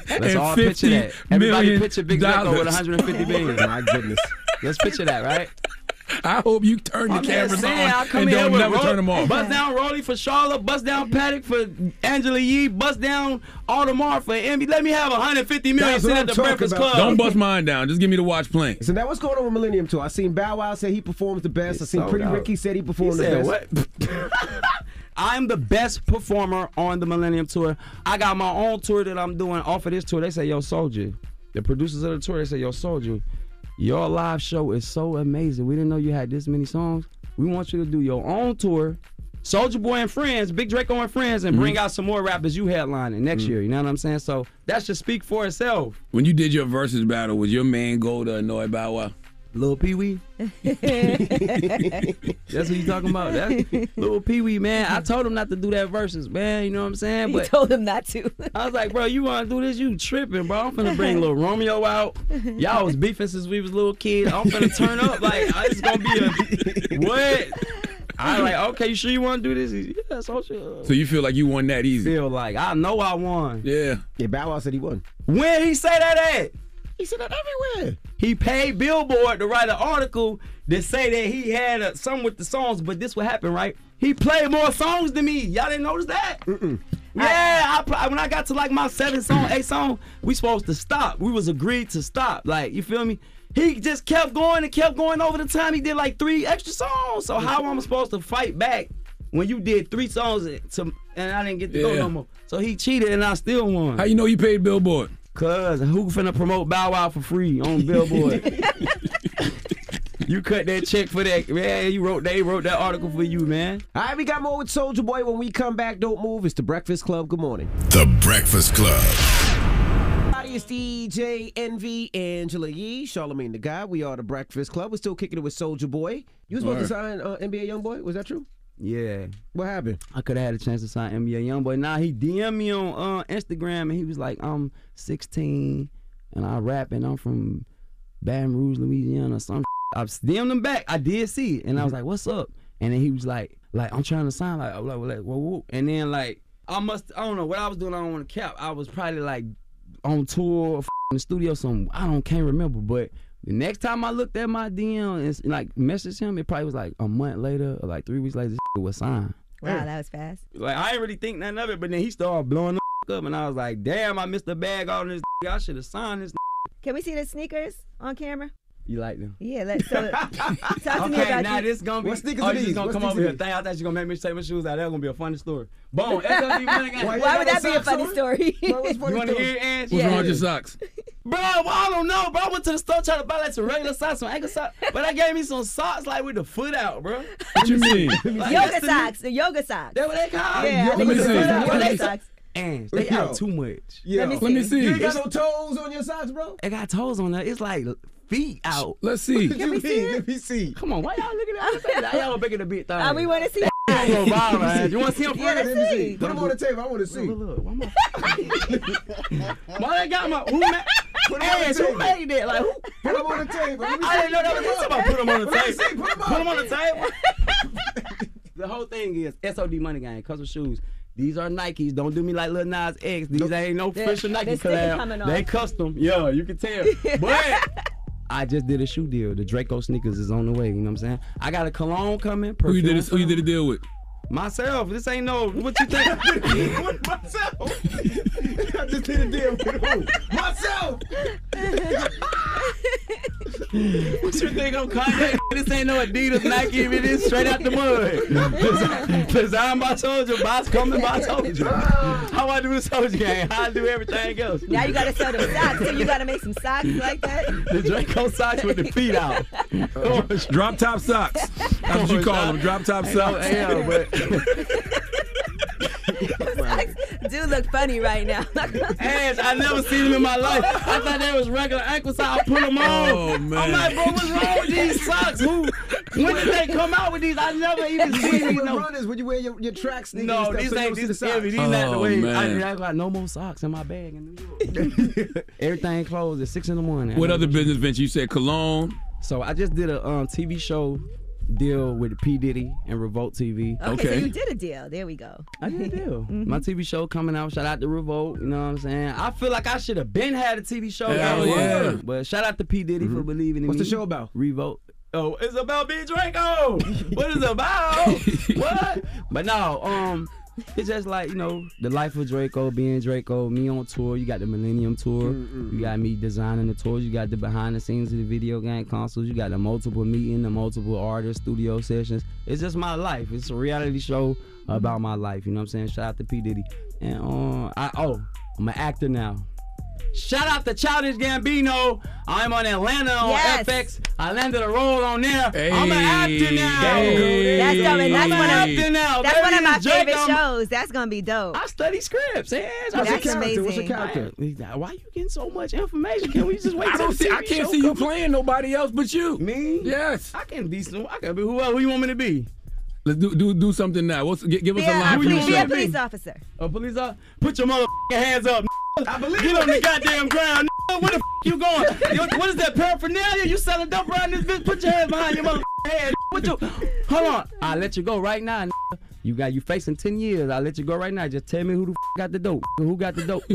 Let's all picture
150
that. Everybody
million
picture Big Draco with
dollars.
150 million. My goodness. Let's picture that, right?
I hope you turn the
I'm
cameras
saying,
on and
here
don't never
Ro-
turn them off.
Bust down Rolly for Charlotte, bust down Patek for Angela Yee, bust down Audemars for Emmy. Let me have 150 million
sitting
at the Breakfast
about.
Club.
Don't bust mine down. Just give me the watch playing.
So now what's going on with Millennium Tour? I seen Bow Wow say he performs the best. I seen
sold
Pretty
out.
Ricky said he
He
performed the
said
best.
what? (laughs) I'm the best performer on the Millennium Tour. I got my own tour that I'm doing off of this tour. They say, yo, Soldier. The producers of the tour, they say, yo, Soldier, your live show is so amazing. We didn't know you had this many songs. We want you to do your own tour. Soulja Boy and Friends, Big Draco and Friends, and bring mm-hmm. out some more rappers you headlining next mm-hmm. year. You know what I'm saying? So that should speak for itself.
When you did your Verzuz battle, was your man go to annoy Bow Wow?
Lil Pee Wee. (laughs) (laughs) That's what you talking about. That's Lil Pee Wee, man. I told him not to do that Verzuz, man. You know what I'm saying?
You
But
told him not to.
I was like, bro, you want to do this? You tripping, bro? I'm finna bring little Romeo out. Y'all was beefing since we was little kids. I'm finna turn up. Like, oh, it's gonna be a (laughs) what? I like, okay, you sure you want to do this? He- Yeah, so sure.
So you feel like you won that easy?
Feel like I know I won.
Yeah.
Yeah, Bow Wow said he won.
When he say that at?
He said that everywhere.
He paid Billboard to write an article that say that he had a, something with the songs, but this what happened, right? He played more songs than me. Y'all didn't notice that? Mm-mm. Yeah, I, pl- when I got to like my seventh song, eight song, we supposed to stop. We was agreed to stop. Like, you feel me? He just kept going and kept going over the time. He did like three extra songs. So how am I supposed to fight back when you did three songs to, and I didn't get to go no more? So he cheated and I still won.
How you know you paid Billboard?
Cuz who finna promote Bow Wow for free on Billboard? (laughs) you cut that check for that, man. You wrote they wrote that article for you, man.
All right, we got more with Soulja Boy. When we come back, don't move. It's the Breakfast Club. Good morning.
The Breakfast Club.
Howdy, it's DJ Envy, Angela Yee, Charlamagne the Guy. We are the Breakfast Club. We're still kicking it with Soulja Boy. You was supposed to sign uh, NBA YoungBoy. Was that true?
Yeah.
What happened?
I could have had a chance to sign NBA YoungBoy. Nah, he DM me on uh, Instagram and he was like, I'm 16 and I rap and I'm from Baton Rouge, Louisiana. Some I DM'd him back. I did see it and I was like, what's up? And then he was like, like I'm trying to sign. Like, like, like whoa, whoa. And then like I must, I don't know what I was doing. I don't want to cap. I was probably like on tour, in the studio. Some I don't can't remember, but. The next time I looked at my DM and like messaged him, it probably was like a month later or like three weeks later. This was signed.
Wow, that was fast.
Like I didn't really think nothing of it, but then he started blowing the up, and I was like, "Damn, I missed the bag on this. (laughs) I should have signed this."
Can we see the sneakers on camera?
You like them?
Yeah, let's so (laughs) talk to me
okay,
about
now
you.
this gonna be.
What sneakers
oh,
are these?
gonna
What
come
sneakers
over
are
here.
these?
Think I thought you gonna make me take my shoes out. That's gonna be a funny story. Boom. SLB money.
Why, would that be a funny story?
You want to hear it, Ange?
What's wrong with your socks?
Bro, well, I don't know, bro. I went to the store trying to buy like some regular socks, some ankle socks, but I gave me some socks like with the foot out, bro.
What you mean? (laughs)
Like,
yoga socks, the yoga socks.
That what they call?
Yeah, I
Let me
think it's
see.
yoga socks.
And they
Yo.
out too much.
Yeah.
Let me
Let me
see.
see.
You got no toes on your socks, bro?
It got toes on there. It's like feet out.
Let's see.
What you mean? Let me see.
Come on, why y'all looking at that? How y'all making a big thing?
Uh, we want to see.
Come on, man. You want to see them
Yeah,
first?
let's see.
Put them on the table. I want to see.
Look, look, why my- Why they got my who made?
Put 'em on the
Ass, who made that? Like who?
Put them on the table.
I didn't know that was
see.
somebody put them on the table.
see. Put 'em
Put them on the table. the whole thing is SOD money gang, custom shoes. These are Nikes. Don't do me like Lil Nas X. These ain't no
They're-
official Nike collab.
coming
They
off.
custom. Yeah, you can tell. (laughs) But I just did a shoe deal. The Draco sneakers is on the way. You know what I'm saying? I got a cologne coming.
Who you did this? Who you did a deal with?
Myself. This ain't no. What you think? (laughs)
With myself. I just did a deal with who? Myself.
What you think I'm Kanye? This ain't no Adidas, Nike, it is straight out the mud. Designed by soldier, boss coming by soldier. How I do the soldier game? How I do everything else.
Now you gotta sell them socks. So you gotta make some socks like that.
The Draco socks with the feet out.
Drop top socks. That's what you call them. Drop top socks.
Yeah, but
Socks do look funny right now. (laughs)
ass, I never seen them in my life. I thought they was regular ankle socks. I put them on.
Oh, man.
I'm like, bro, what's wrong with these socks? Who? When did they come out with these? I never even seen
see
these.
with
No,
runners when you wear your, your track sneakers
no
and stuff,
these
so
ain't
don't the
these
socks.
heavy. These not the
Oh,
way.
man.
I, I got no more socks in my bag in New York. (laughs) Everything closed at six in the morning.
What other business venture? You said cologne.
So I just did a um, TV show deal with P Diddy and Revolt TV.
Okay,
Okay.
so you did a deal. There we go.
I did a deal. (laughs) My TV show coming out. Shout out to Revolt. You know what I'm saying? I feel like I should have been had a TV show.
Hell
going.
yeah.
But shout out to P Diddy for believing in
What's
me.
the show about?
Revolt. Oh, it's about being Draco. (laughs) what is it about? (laughs) what? But no, um, (laughs) it's just like you know the life of Draco, being Draco, me on tour. You got the Millennium Tour. You got me designing the tours. You got the behind the scenes of the video game consoles. You got the multiple meeting, the multiple artist studio sessions. It's just my life. It's a reality show about my life. You know what I'm saying? Shout out to P Diddy. And um, I oh, I'm an actor now. Shout out to Childish Gambino. I'm on Atlanta on
Yes.
FX. I landed a role on there. I'm an actor now.
Hey.
That's dope. And that's
I'm
one
an
of
actor now.
that's one of my
Baby, Jake,
favorite
I'm-
shows. That's gonna be dope.
I study scripts. Yeah,
What's your
That's
character? What's your character?
Why are you getting so much information? Can we just wait?
I don't
the
see. I can't see you
come?
playing nobody else but you.
Me?
Yes.
I can be some. I can be whoever who you want me to be.
Let's do do do something now. What's give, give us a
Yeah,
line
a
from the
police, be a police officer.
A police officer. Put your motherfucking hands up.
I believe
Get on the goddamn ground. Where the f- you going? Yo, what is that paraphernalia? You selling dope around this bitch? Put your hands behind your motherfucking (laughs) head. What you? Hold on. I'll let you go right now. You got you facing ten years. I'll let you go right now. Just tell me who the f- got the dope. Who got the dope? (laughs)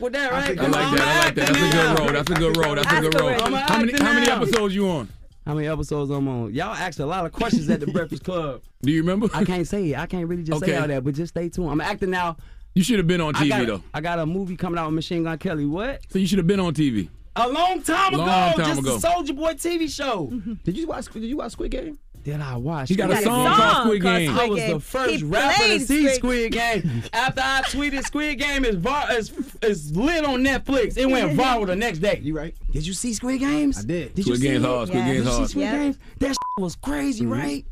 With that, right?
I like that. I like that. That's a good road. That's a good road. That's a good road. How many how many episodes you on?
How many episodes I'm on? Y'all asked a lot of questions at the Breakfast Club.
Do you remember?
I can't say it. I can't really just
Okay.
say all that, but just stay tuned. I'm acting now.
You should have been on
I
TV
got,
though.
I got a movie coming out with Machine Gun Kelly. What?
So you should have been on TV.
A long time ago.
Long time
just
ago.
a Soulja Boy TV show. (laughs)
Did you watch? Did you watch Squid Game?
did I watch?
He got a song called Squid Game.
I was the first
He
rapper to see
Squid-
Squid Game. After I tweeted Squid Game is var- is, is lit on Netflix. It went (laughs) viral the next day. You right? Did you see Squid Games? I did. Did
Squid
you
Game's
see
hard.
it?
Squid Game's
Did you see
hard.
Squid
Yeah.
Games? That shit was crazy,
Mhm.
right?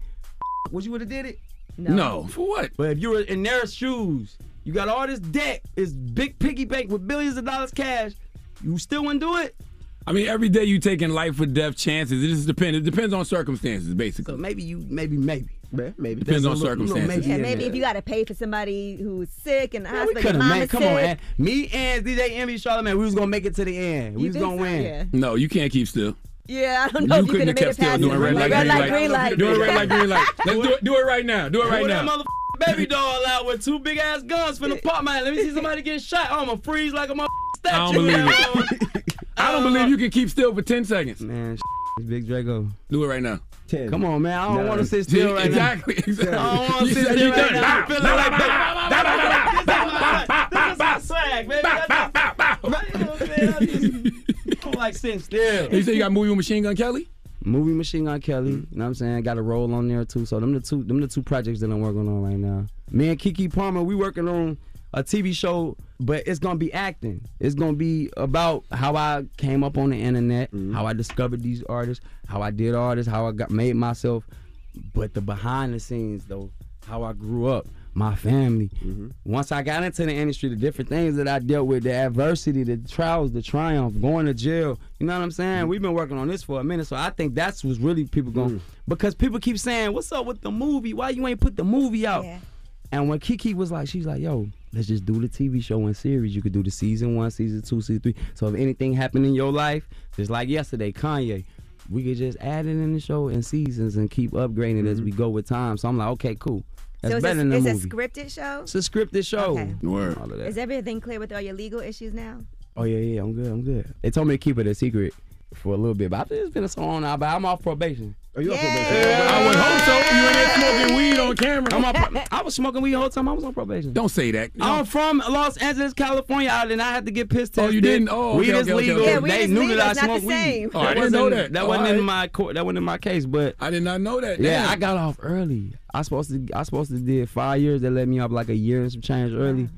Would you would have did it?
No. For what?
But if you were in their shoes, you got all this debt, it's big piggy bank with billions of dollars cash. You still wouldn't do it?
I mean, every day you taking life or death chances. It just depends. It depends on circumstances, basically.
So maybe you, maybe, maybe.
maybe.
Depends on circumstances.
Yeah, maybe if you got to pay for somebody who's sick and the
We
hospital,
could
your
have. Come
sick.
on, man. Me and DJ Envy Charlamagne, we was gonna make it to the end. We
You
was gonna
so?
win.
Yeah.
No, you can't keep still.
Yeah, I don't know
you
if you
couldn't
could
have
have
kept
made it
still doing
it.
red light, green
light,
light.
green light.
Doing red light, green light. (laughs) Let's do it. Do it right now. Do it right now.
That motherfucking baby doll out with two big ass guns from the pop man. Let me see somebody get shot. I'm gonna freeze like a motherfucking statue.
I don't believe it. I don't believe you can keep still for ten seconds.
Man, it's Big Draco.
Do it right now.
Ten.
Come on, man. I don't
Nine.
want to sit still right
exactly,
now.
Exactly.
I don't want to sit still
you
right
done.
now. I
Bow,
feel
bow,
like
bow,
this is my swag, baby. I don't like sitting still.
You say you got a movie with Machine Gun Kelly?
Movie Machine Gun Kelly, mm. you know what I'm saying? Got a role on there too. So them the two them the two projects that I'm working on right now. Me and Keke Palmer, we working on a TV show, but it's gonna be acting. It's gonna be about how I came up on the internet, mm-hmm. how I discovered these artists, how I did all this, how I got made myself, but the behind the scenes though, how I grew up, my family. Mm-hmm. Once I got into the industry, the different things that I dealt with, the adversity, the trials, the triumph, going to jail. You know what I'm saying? Mm-hmm. We've been working on this for a minute, so I think that's what's really people going mm. because people keep saying, "What's up with the movie? Why you ain't put the movie out?" And when Keke was like, she's like, "Yo, let's just do the TV show and series. You could do the season one, season two, season three. So if anything happened in your life, just like yesterday, Kanye." We could just add it in the show in seasons and keep upgrading as mm-hmm. we go with time. So I'm like, okay, cool. That's
so it's,
better
a,
than the
it's a scripted show.
It's a scripted show.
Okay.
Word. All of that.
Is everything clear with all your legal issues now?
Oh yeah, yeah, I'm good, I'm good. They told me to keep it a secret for a little bit, but it's been so long now. But I'm off probation.
Are you
off
I would hope so. (laughs) You in there smoking weed on camera.
I'm on pro- I was smoking weed the whole time I was on probation.
Don't say that.
I'm from Los Angeles, California, and I had to get piss
Oh, you didn't? Oh, okay,
weed is
okay, okay,
legal.
okay. Yeah,
they knew
legal.
that I
It's not
smoked weed.
Oh, I didn't know that.
That
Oh,
wasn't
all
in my court. That wasn't in my case. But
I did not know that.
yeah,
Damn.
I got off early. I supposed to. I supposed to did five years. They let me off like a year and some change early.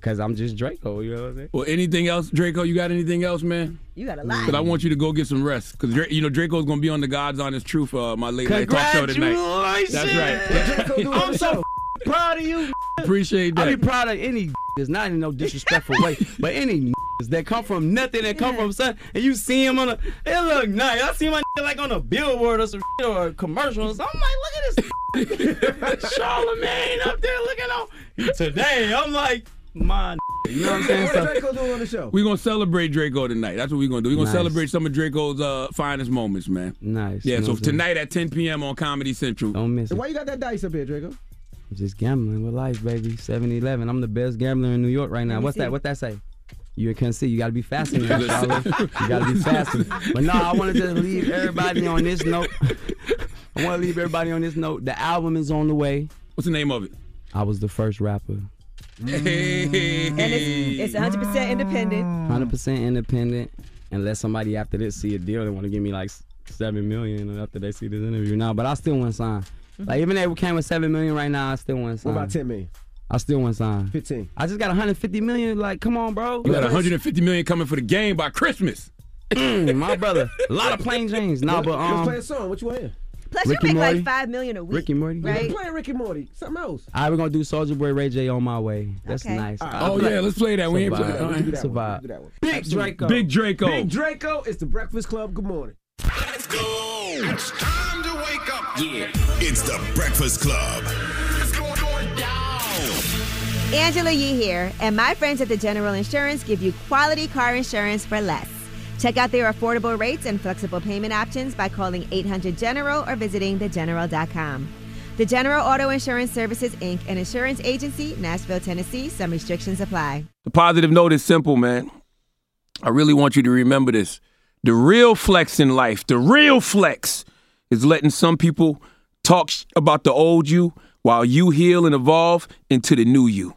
Cause I'm just Draco. You know what I'm saying?
Well, anything else, Draco? You got anything else, man?
You got a lot.
Because I want you to go get some rest. Because you know Draco's gonna be on the God's Honest Truth, uh, my late night talk show tonight. That's right.
I'm so proud of you. (laughs)
Appreciate that.
I
that.
be proud of any. (laughs) It's not in no disrespectful way, but any (laughs) that come from nothing that come from something, and you see him on a, it look nice. I see my like on a billboard or some or a commercial or something. I'm like, look at this Charlamagne up there looking on. Today, I'm like, my. You know what I'm saying?
What's
So-
Draco doing on the show?
We're gonna celebrate Draco tonight. That's what we're gonna do. We're gonna
Nice.
celebrate some of Draco's uh, finest moments, man.
Nice.
Yeah,
You know
so
what
tonight at 10 p.m. on Comedy Central.
Don't miss it.
why you got that dice up here, Draco?
I'm just gambling with life, baby. 7-Eleven. I'm the best gambler in New York right now. What's that? What that say? You can't see. You gotta be faster. than (laughs) you gotta be faster. But no, I wanted to just leave everybody on this note. I want to leave everybody on this note. The album is on the way.
What's the name of it?
I was the first rapper.
Hey.
And it's, it's 100% independent.
100% independent. Unless somebody after this see a deal, they want to give me like seven million after they see this interview now. But I still want to sign. Like even if we came with seven million right now, I still want to
What about 10 million?
I still want to sign.
15.
I just got 150 million. Like, come on, bro.
You got 150 million coming for the game by Christmas.
Mm, my brother. A lot of plain James. Nah, but
Let's play a
um,
song. What you want to hear?
Plus,
Ricky
you make
Morty.
like five million a week.
Ricky Morty.
Right?
We're playing Ricky Morty. Something else.
All right, we're gonna do Soulja Boy Ray J on my way. That's
Okay.
nice.
All right.
Oh yeah, let's play that. We ain't
It's a
play
vibe.
all right.
It's a
that one.
vibe.
Do that one.
Big Draco.
Big Draco.
Big Draco. It's the Breakfast Club. Good morning.
Let's go. It's time to wake up. Yeah. It's the Breakfast Club. It's going, going down.
Angela Yee here, and my friends at the General Insurance give you quality car insurance for less. Check out their affordable rates and flexible payment options by calling 800 General or visiting thegeneral.com. The General Auto Insurance Services, Inc., an insurance agency, Nashville, Tennessee. Some restrictions apply.
The positive note is simple, man. I really want you to remember this. The real flex in life, the real flex, is letting some people talk about the old you while you heal and evolve into the new you.